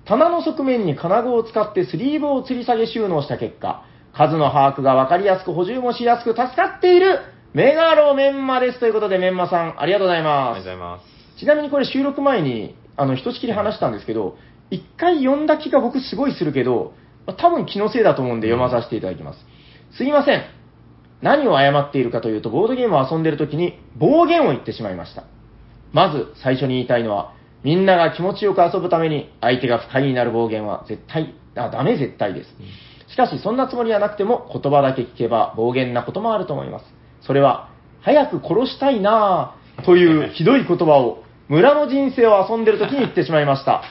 棚の側面に金具を使ってスリーブを吊り下げ収納した結果、数の把握が分かりやすく補充もしやすく助かっているメガロメンマです。ということで、メンマさん、ありがとうございあますりがとうござい。ます。ちなみにこれ収録前に、あの、ひとしきり話したんですけど、一回読んだ気が僕すごいするけど、まあ多分気のせいだと思うんで読まさせていただきます。すいません。何を謝っているかというと、ボードゲームを遊んでる時に暴言を言ってしまいました。まず最初に言いたいのは、みんなが気持ちよく遊ぶために相手が不快になる暴言は絶対、あ、ダメ絶対です。しかしそんなつもりはなくても言葉だけ聞けば暴言なこともあると思います。それは、早く殺したいなぁという ひどい言葉を村の人生を遊んでる時に言ってしまいました。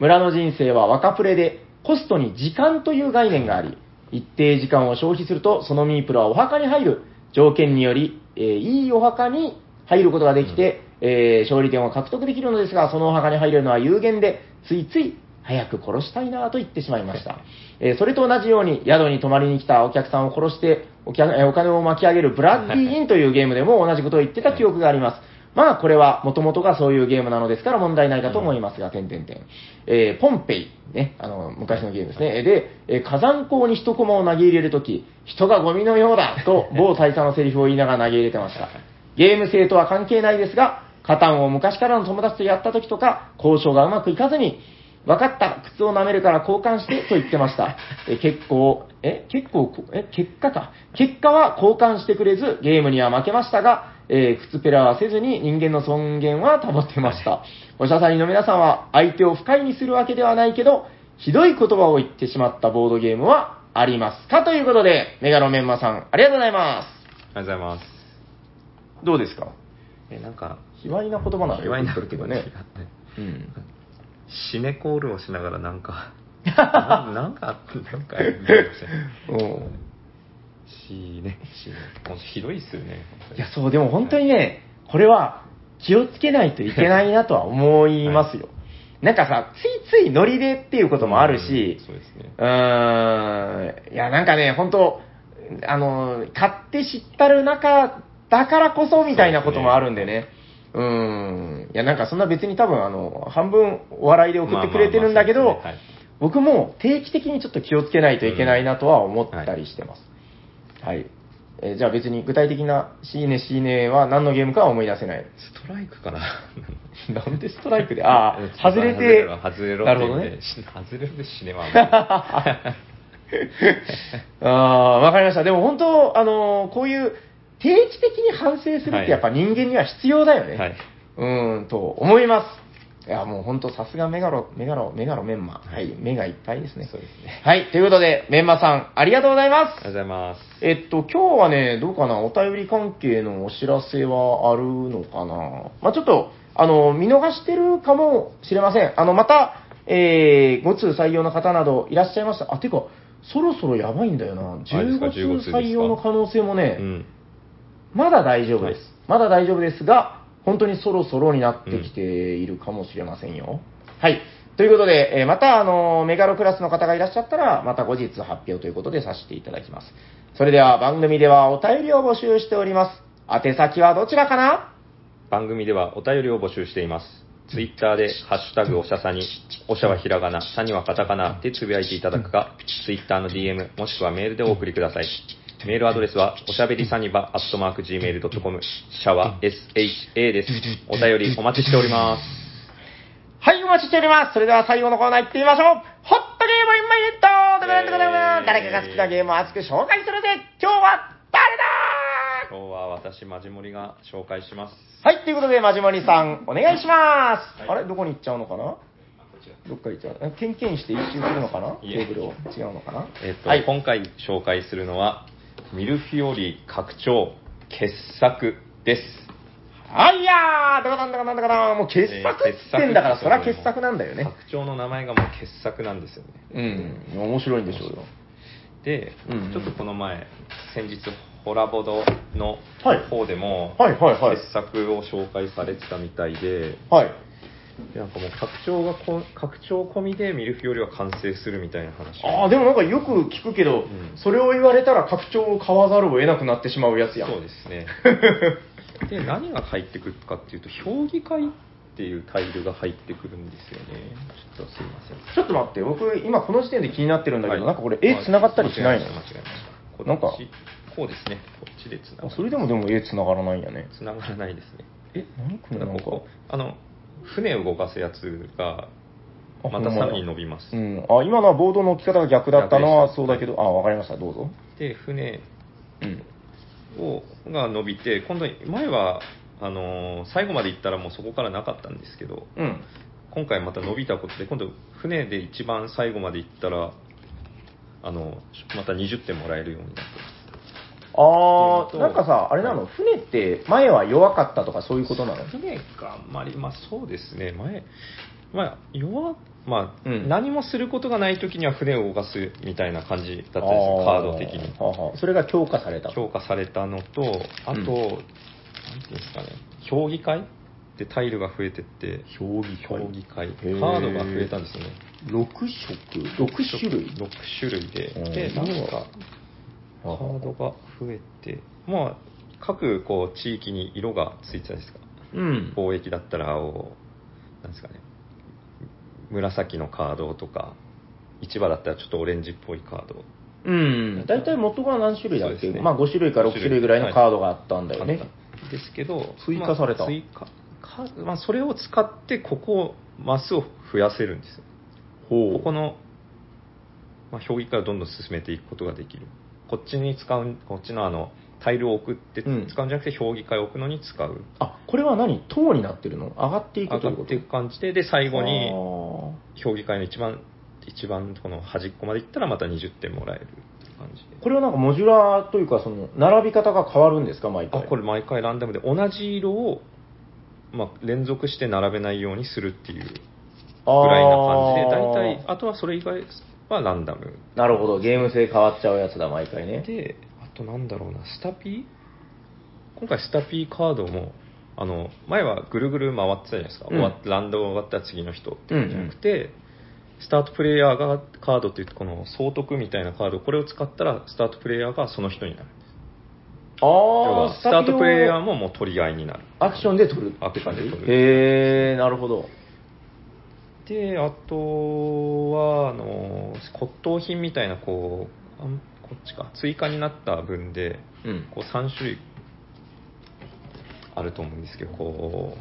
村の人生は若プレでコストに時間という概念があり、一定時間を消費するとそのミープルはお墓に入る条件により、えーいいお墓に入ることができて、えー勝利点を獲得できるのですが、そのお墓に入れるのは有限で、ついつい早く殺したいなと言ってしまいました。えーそれと同じように宿に泊まりに来たお客さんを殺してお客えーお金を巻き上げるブラッディーインというゲームでも同じことを言ってた記憶があります。まあ、これは元々がそういうゲームなのですから問題ないかと思いますが、点々点。えーポンペイ、ね、あの、昔のゲームですね。で、えー火山港に一コマを投げ入れるとき、人がゴミのようだと某大佐のセリフを言いながら投げ入れてました。ゲーム性とは関係ないですが、カタンを昔からの友達とやったときとか、交渉がうまくいかずに、分かった、靴を舐めるから交換してと言ってました。え結構、え、結構、こえ、結果か。結果は交換してくれず、ゲームには負けましたが、えー靴ペラはせずに人間の尊厳は保ってました。おしゃさりの皆さんは相手を不快にするわけではないけど、ひどい言葉を言ってしまったボードゲームはありますか？ということで、メガロメンマさん、ありがとうございます。ありがとうございます。どうですか？え、なんか、卑猥な言葉ならよく言卑猥なってるけどね。違ううん。シネコールをしながらなんか、な なんか、なんか、言いましたねうんしね、ひどいっすよね。いや、そう、でも本当にね、これは気をつけないといけないなとは思いますよ。なんかさ、ついついノリでっていうこともあるしうん、そうですね。うーん、いや、なんかね、本当あの、買って知ったる中だからこそみたいなこともあるんでね。うーん。いや、なんかそんな別に多分、あの、半分お笑いで送ってくれてるんだけど僕も定期的にちょっと気をつけないといけないなとは思ったりしてます。はい。えーじゃあ別に具体的なシーネシーネは何のゲームかは思い出せない。ストライクかな なんでストライクで、ああ、外れて、外れろなるほどね外れろで死ねまああ、わかりました。でも本当、あのこういう定期的に反省するってやっぱ人間には必要だよね。はい。うーん、と思います。いや、もう本当さすがメガロ、メガロ、メガロメンマ。はい、目がいっぱいですね。そうですね。はい、ということで、メンマさん、ありがとうございますありがとうございます。えっと、今日はね、どうかな、お便り関係のお知らせはあるのかな？まあちょっと、あの、見逃してるかもしれません。あの、また、えー、5通採用の方などいらっしゃいました。あ、てか、そろそろやばいんだよな。あですか？15 15通採用の可能性もね、うん。まだ大丈夫です。はいまだ大丈夫ですが、本当にそろそろになってきているかもしれませんよ。はい。ということで、えーまた、あの、メガロクラスの方がいらっしゃったら、また後日発表ということでさせていただきます。それでは番組ではお便りを募集しております。宛先はどちらかな？番組ではお便りを募集しています。ツイッターで、ハッシュタグおしゃさに、おしゃはひらがな、さにはカタカナでつぶやいていただくか、ツイッターの DM、もしくはメールでお送りください。メールアドレスは、おしゃべりサニバ、アットマーク Gmail.com、シャワ、SHA です。お便りお待ちしております。はい、お待ちしております。それでは最後のコーナー行ってみましょう。ホットゲームインマイヘッドだからだから誰かが好きなゲームを熱く紹介するぜ今日は誰だ今日は私、マジモリが紹介します。はい、ということで、まじまりさん、お願いします。はいあれ？どこに行っちゃうのかな？どっか行っちゃう。えケンケンして一周するのかな？いえテーブルを。違うのかな？えっと、はい。今回紹介するのは、ミルフィオリ拡張傑作です。はいやーだからなんだかなんだかなもう傑作ってんだから、えーそりゃ傑作なんだよね。拡張の名前がもう傑作なんですよね。うん、面白いんでしょうよ。で、うんうんちょっとこの前、先日、ホラボドのはい方でも、はいはいはい傑作を紹介されてたみたいで、はい。なんかもう拡張がこ、拡張込みでミルフィオリは完成するみたいな話。ああ、でもなんかよく聞くけど、んそれを言われたら拡張を買わざるを得なくなってしまうやつやん。そうですね。で、何が入ってくるかっていうと、評議会っていうタイルが入ってくるんですよね。ちょっとすいません。ちょっと待って、僕今この時点で気になってるんだけど、はいなんかこれ絵繋がったりしないの？間違えましたなんかこうですね。こっちで繋がある。それでもでも絵繋がらないんやね。繋がらないですね。え、何これなんか。ここ、あの、船を動かすやつが、あまたさらに伸びます。うん。あ、今のはボードの置き方が逆だったのはそうだけど、あ、わかりました、どうぞ。で、船うん。をが伸びて、今度、前は、あのー最後まで行ったらもうそこからなかったんですけど、うん。今回また伸びたことで、今度、船で一番最後まで行ったら、あの、また20点もらえるようになってあー、っていうのと。なんかさ、あれなの、船って前は弱かったとかそういうことなの？船があんまり、まあそうですね、前、まあ、弱、まあ、うん。何もすることがない時には船を動かすみたいな感じだったんですよ、カード的に。あーはあはあ。それが強化された。強化されたのと、あと、うんなんていうんですかね、評議会でタイルが増えてって、評議評議会、カへー。ードが増えたんですよね。6色 ?6 種類？6種類で。うん。で、なんか、カはあ。ードが増えて、まあ、各こう地域に色がついてたんですか？うん。貿易だったら青、なんですかね、紫のカードとか、市場だったらちょっとオレンジっぽいカード。うん。大体元が何種類だっけ、ねまあ5種類か6種類ぐらいのカードがあったんだよね。あったんですけど、追加されたまあ追加かまあ、それを使って、ここを、マスを増やせるんですよ。ほここの、まあ、評議会をどんどん進めていくことができる。こっちに使う、こっちのあの、タイルを送って使ううんじゃなくて、評議会を置くのに使う。あ、これは何？塔になってるの？上がっていく上と？いうこっていく感じで、で、最後に、あ評議会の一番、一番この端っこまで行ったらまた20点もらえるって感じで。ーこれはなんかモジュラーというか、その、並び方が変わるんですか、毎回。あこれ毎回ランダムで同じ色を、まあ、連続して並べないようにするっていうぐらいな感じで、大体、あとはそれ以外はランダム。なるほど、ゲーム性変わっちゃうやつだ、毎回ね。で、あとなんだろうな、スタピー今回スタピーカードも、あの、前はぐるぐる回ってたじゃないですか。うん終わっラン終わったら次の人ってうんうんじゃなくて、スタートプレイヤーがカードっていうこの総督みたいなカード、これを使ったらスタートプレイヤーがその人になる。要あはスタートプレイヤーもももう取り合いになる。アクションで取るアクションで取るへー、なるほど。で、あとは、あの、骨董品みたいな、こう、あんこっちか、追加になった分で、うん。こう3種類あると思うんですけど、こ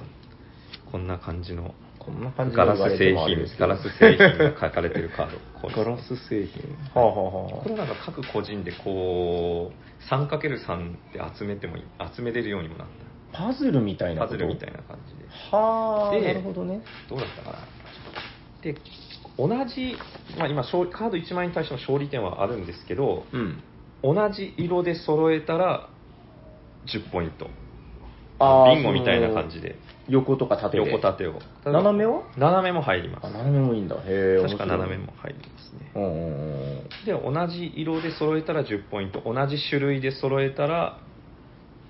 う、こんな感じの、こんな感じでガラス製品、ガラス製品が書かれてるカード。ガラス製品。はあ、はあはこれなんか各個人でこう、3×3 で集めてもいい、集めれるようにもなっあ、パズルみたいた。なパズルみたいな感じで。はあ、でなるほどね。どうだったかな。で、同じ、まあ今、勝カード1枚に対しての勝利点はあるんですけど、うん。同じ色で揃えたら10ポイント。あービンゴみたいな感じで。横とか縦で。横縦を。斜めを？斜めも入りますあ、。斜めもいいんだ。へえ。確か斜めも入りますね。うんうんうん。で、同じ色で揃えたら10ポイント。同じ種類で揃えたら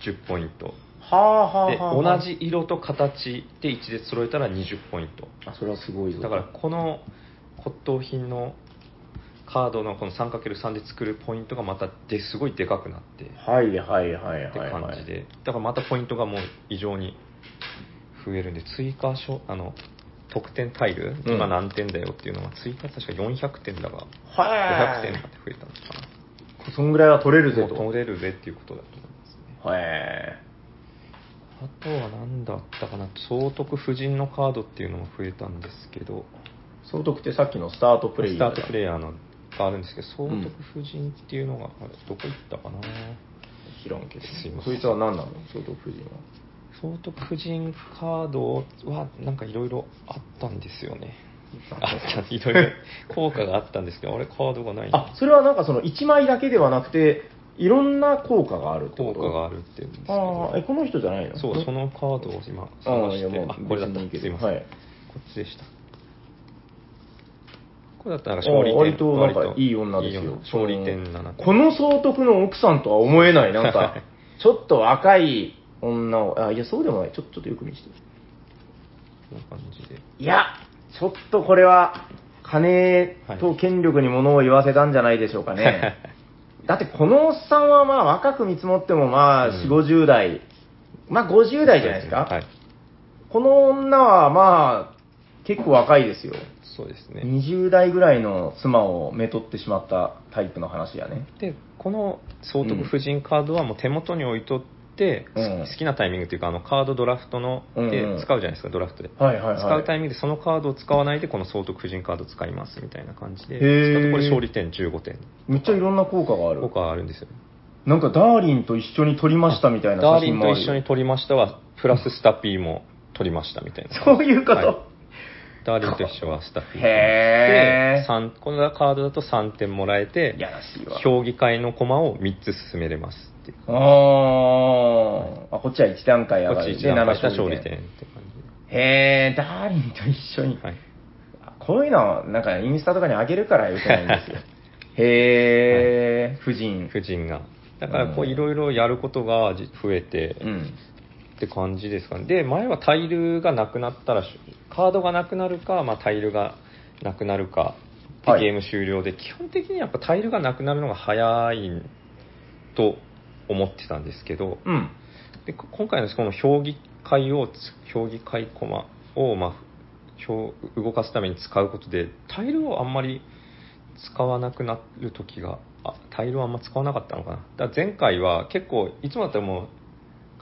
10ポイント。はあはあで、はあ。同。じ色と形で1で揃えたら20ポイント。あ、それはすごいぞ。だから、この骨董品のカードのこの 3×3 で作るポイントがまたですごいでかくなって、はいはいはいはい、ってはい。感じで、だからまたポイントがもう異常に増えるんで、追加しょあの得点タイル、うん今何点だよっていうのが追加確か400点だが、500点まで増えたのかな。そんぐらいは取れるぜもうと。取れるぜっていうことだと思いますね。へあとは何だったかな、総督夫人のカードっていうのも増えたんですけど、総督ってさっきのスタートプレイスタートプレイイヤーのがあるんですけど、総督夫人っていうのが、あれどこ行ったかな？知らんけど。すいませんそいつは何なの？総督夫人は。総督夫人カードはなんかいろいろあったんですよね。あったいろいろ効果があったんですけど、あれカードがないなあ、それはなんかその1枚だけではなくて、いろんな効果があるってこと？効果があるっていうんですけあどあ、え、この人じゃないの？そう、そのカードを今あ探して、あいやもうあ、これだった。別にいいけどすいません。はいこっちでした。これだったら勝利点。あ割となんかいい女ですよ勝利点7点。この総督の奥さんとは思えない、なんか、ちょっと若い女を、あ、いや、そうでもない。ちょちょっとよく見せて。こんな感じで。いや、ちょっとこれは、金と権力に物を言わせたんじゃないでしょうかね。だってこのおっさんはまあ若く見積もってもまあうん4、50代、まあ50代じゃないですか。はい。この女はまあ結構若いですよ。そうですね。20代ぐらいの妻をめとってしまったタイプの話やね。で、この総督夫人カードはもう手元に置いとって、うん好きなタイミングっていうか、あのカードドラフトのうんうんで使うじゃないですか、ドラフトで。はいはいはい。使うタイミングでそのカードを使わないでこの総督夫人カードを使いますみたいな感じでへー使うとこれ勝利点15点めっちゃいろんな効果がある。効果があるんですよなんかダーリンと一緒に撮りましたみたいなダーリンと。一緒に撮りましたはプラススタピーも撮りましたみたいなそういうこと？はいダーリンと一緒はスタピーへーで三このカードだと3点もらえてやらしいわ。評議会の駒を3つ進めれますっていうあーあ、こっちは1段階上がる。こっち一段階した勝利で点って感じへえ、ダーリンと一緒に。で、はい、こういうの、なんかインスタとかに上げるからよくないんですよ。へえ、夫人。夫人がだからこううんいろいろやることがじ増えて、うん。って感じですかね。で、前はタイルがなくなったら、カードがなくなるか、まあ、タイルがなくなるかゲーム終了で、基本的にやっぱタイルがなくなるのが早いと思ってたんですけど、うん。でこ今回のこの評議会を、評議会コマを、まあ、表動かすために使うことで、タイルをあんまり使わなくなる時が、あタイルをあんま使わなかったのかな。だ前回は結構、いつもだったらもう、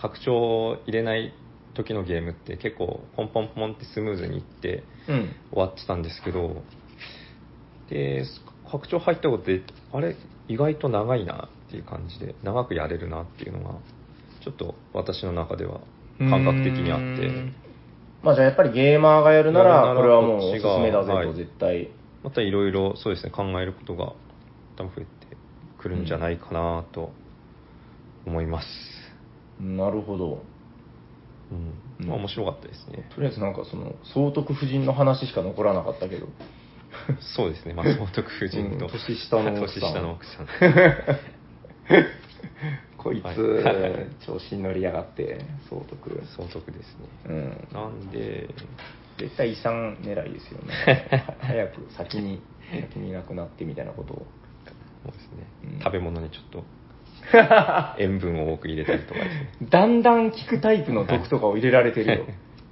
拡張入れない時のゲームって結構、ポンポンポンってスムーズにいってうん。終わってたんですけど、で、拡張入ったことで、あれ、意外と長いなっていう感じで、長くやれるなっていうのが、ちょっと私の中では感覚的にあって。まあじゃあやっぱりゲーマーがやるなら、これはもうおすすめだぜとはい。絶対。またいろいろそうですね考えることが多分増えてくるんじゃないかなと思います、なるほど。うん。まあ、面白かったですね、とりあえずなんかその、総督夫人の話しか残らなかったけど。そうですね、まあ、総督夫人と、うん年下の奥さん。年下の奥さん こいつ、はい 調子に乗りやがって、総督。総督ですねうん。なんで絶対遺産狙いですよね。早く先に、先に亡くなってみたいなことを。そうですね、うん食べ物にちょっと塩分を多く入れたりとかですねだんだん効くタイプの毒とかを入れられてるよ。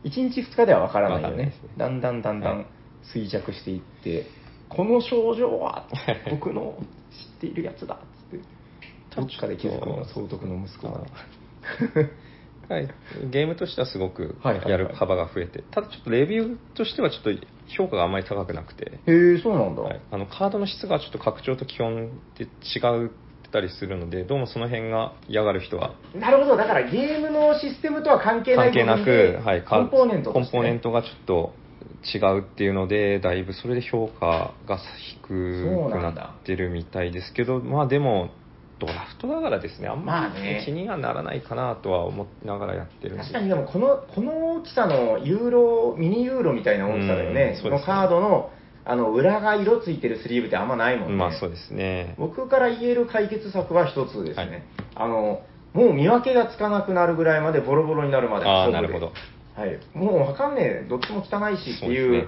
1日2日ではわからないよねね。だんだんだんだんはい衰弱していって、この症状は僕の知っているやつだどっかで気づくの総督の息子が。はい、ゲームとしてはすごくやる幅が増えて、ただちょっとレビューとしてはちょっと評価があんまり高くなくて、へえ、そうなんだ。はい、あのカードの質がちょっと拡張と基本で違うたりするので、どうもその辺が嫌がる人はなるほど、だからゲームのシステムとは関係ない関係なく、はい、コンポーネントコンポーネントがちょっと違うっていうので、だいぶそれで評価が低くなってるみたいですけど、まあでも、ドラフトだからですね、あんまり気にはならないかなとは思いながらやってるんで確かにでもこのこの大きさのユーロミニユーロみたいな大きさだようんね、そうですね。このカードのあの裏が色ついてるスリーブってあんまないもんね、まあそうですね。僕から言える解決策は一つですね、はい。あのもう見分けがつかなくなるぐらいまでボロボロになるまであなるほど。はい、もうわかんねえ。どっちも汚いしっていう。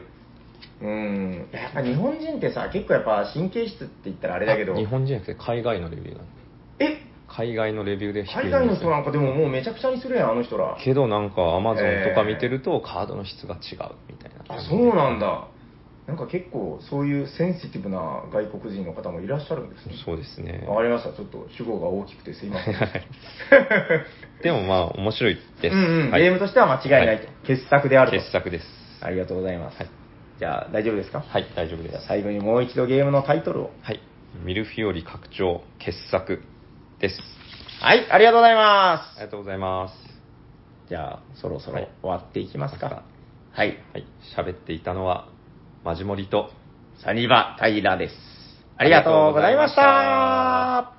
そうんいややっぱ日本人ってさ結構やっぱ神経質って言ったらあれだけど。日本人じゃなくて海外のレビューなんで。え？海外のレビューで低いんです海よ外の人なんかでももうめちゃくちゃにするやん、あの人ら。けどなんかアマゾンとか見てるとカードの質が違うみたいなあ、そうなんだ。なんか結構そういうセンシティブな外国人の方もいらっしゃるんですね。そうですねわかりました。ちょっと主語が大きくてすいません。でもまあ面白いです、うんうん、はいゲームとしては間違いないと。は傑作であると。傑作ですありがとうございます。はいじゃあ大丈夫ですか？はい大丈夫ですじゃあ最後にもう一度ゲームのタイトルを。はいミルフィオリ拡張傑作ですはい、ありがとうございまありがとうございますす。じゃあそろそろはい終わっていきますか。はい。はい喋っていたのはマジモリとサニバ・タイラです。ありがとうございました。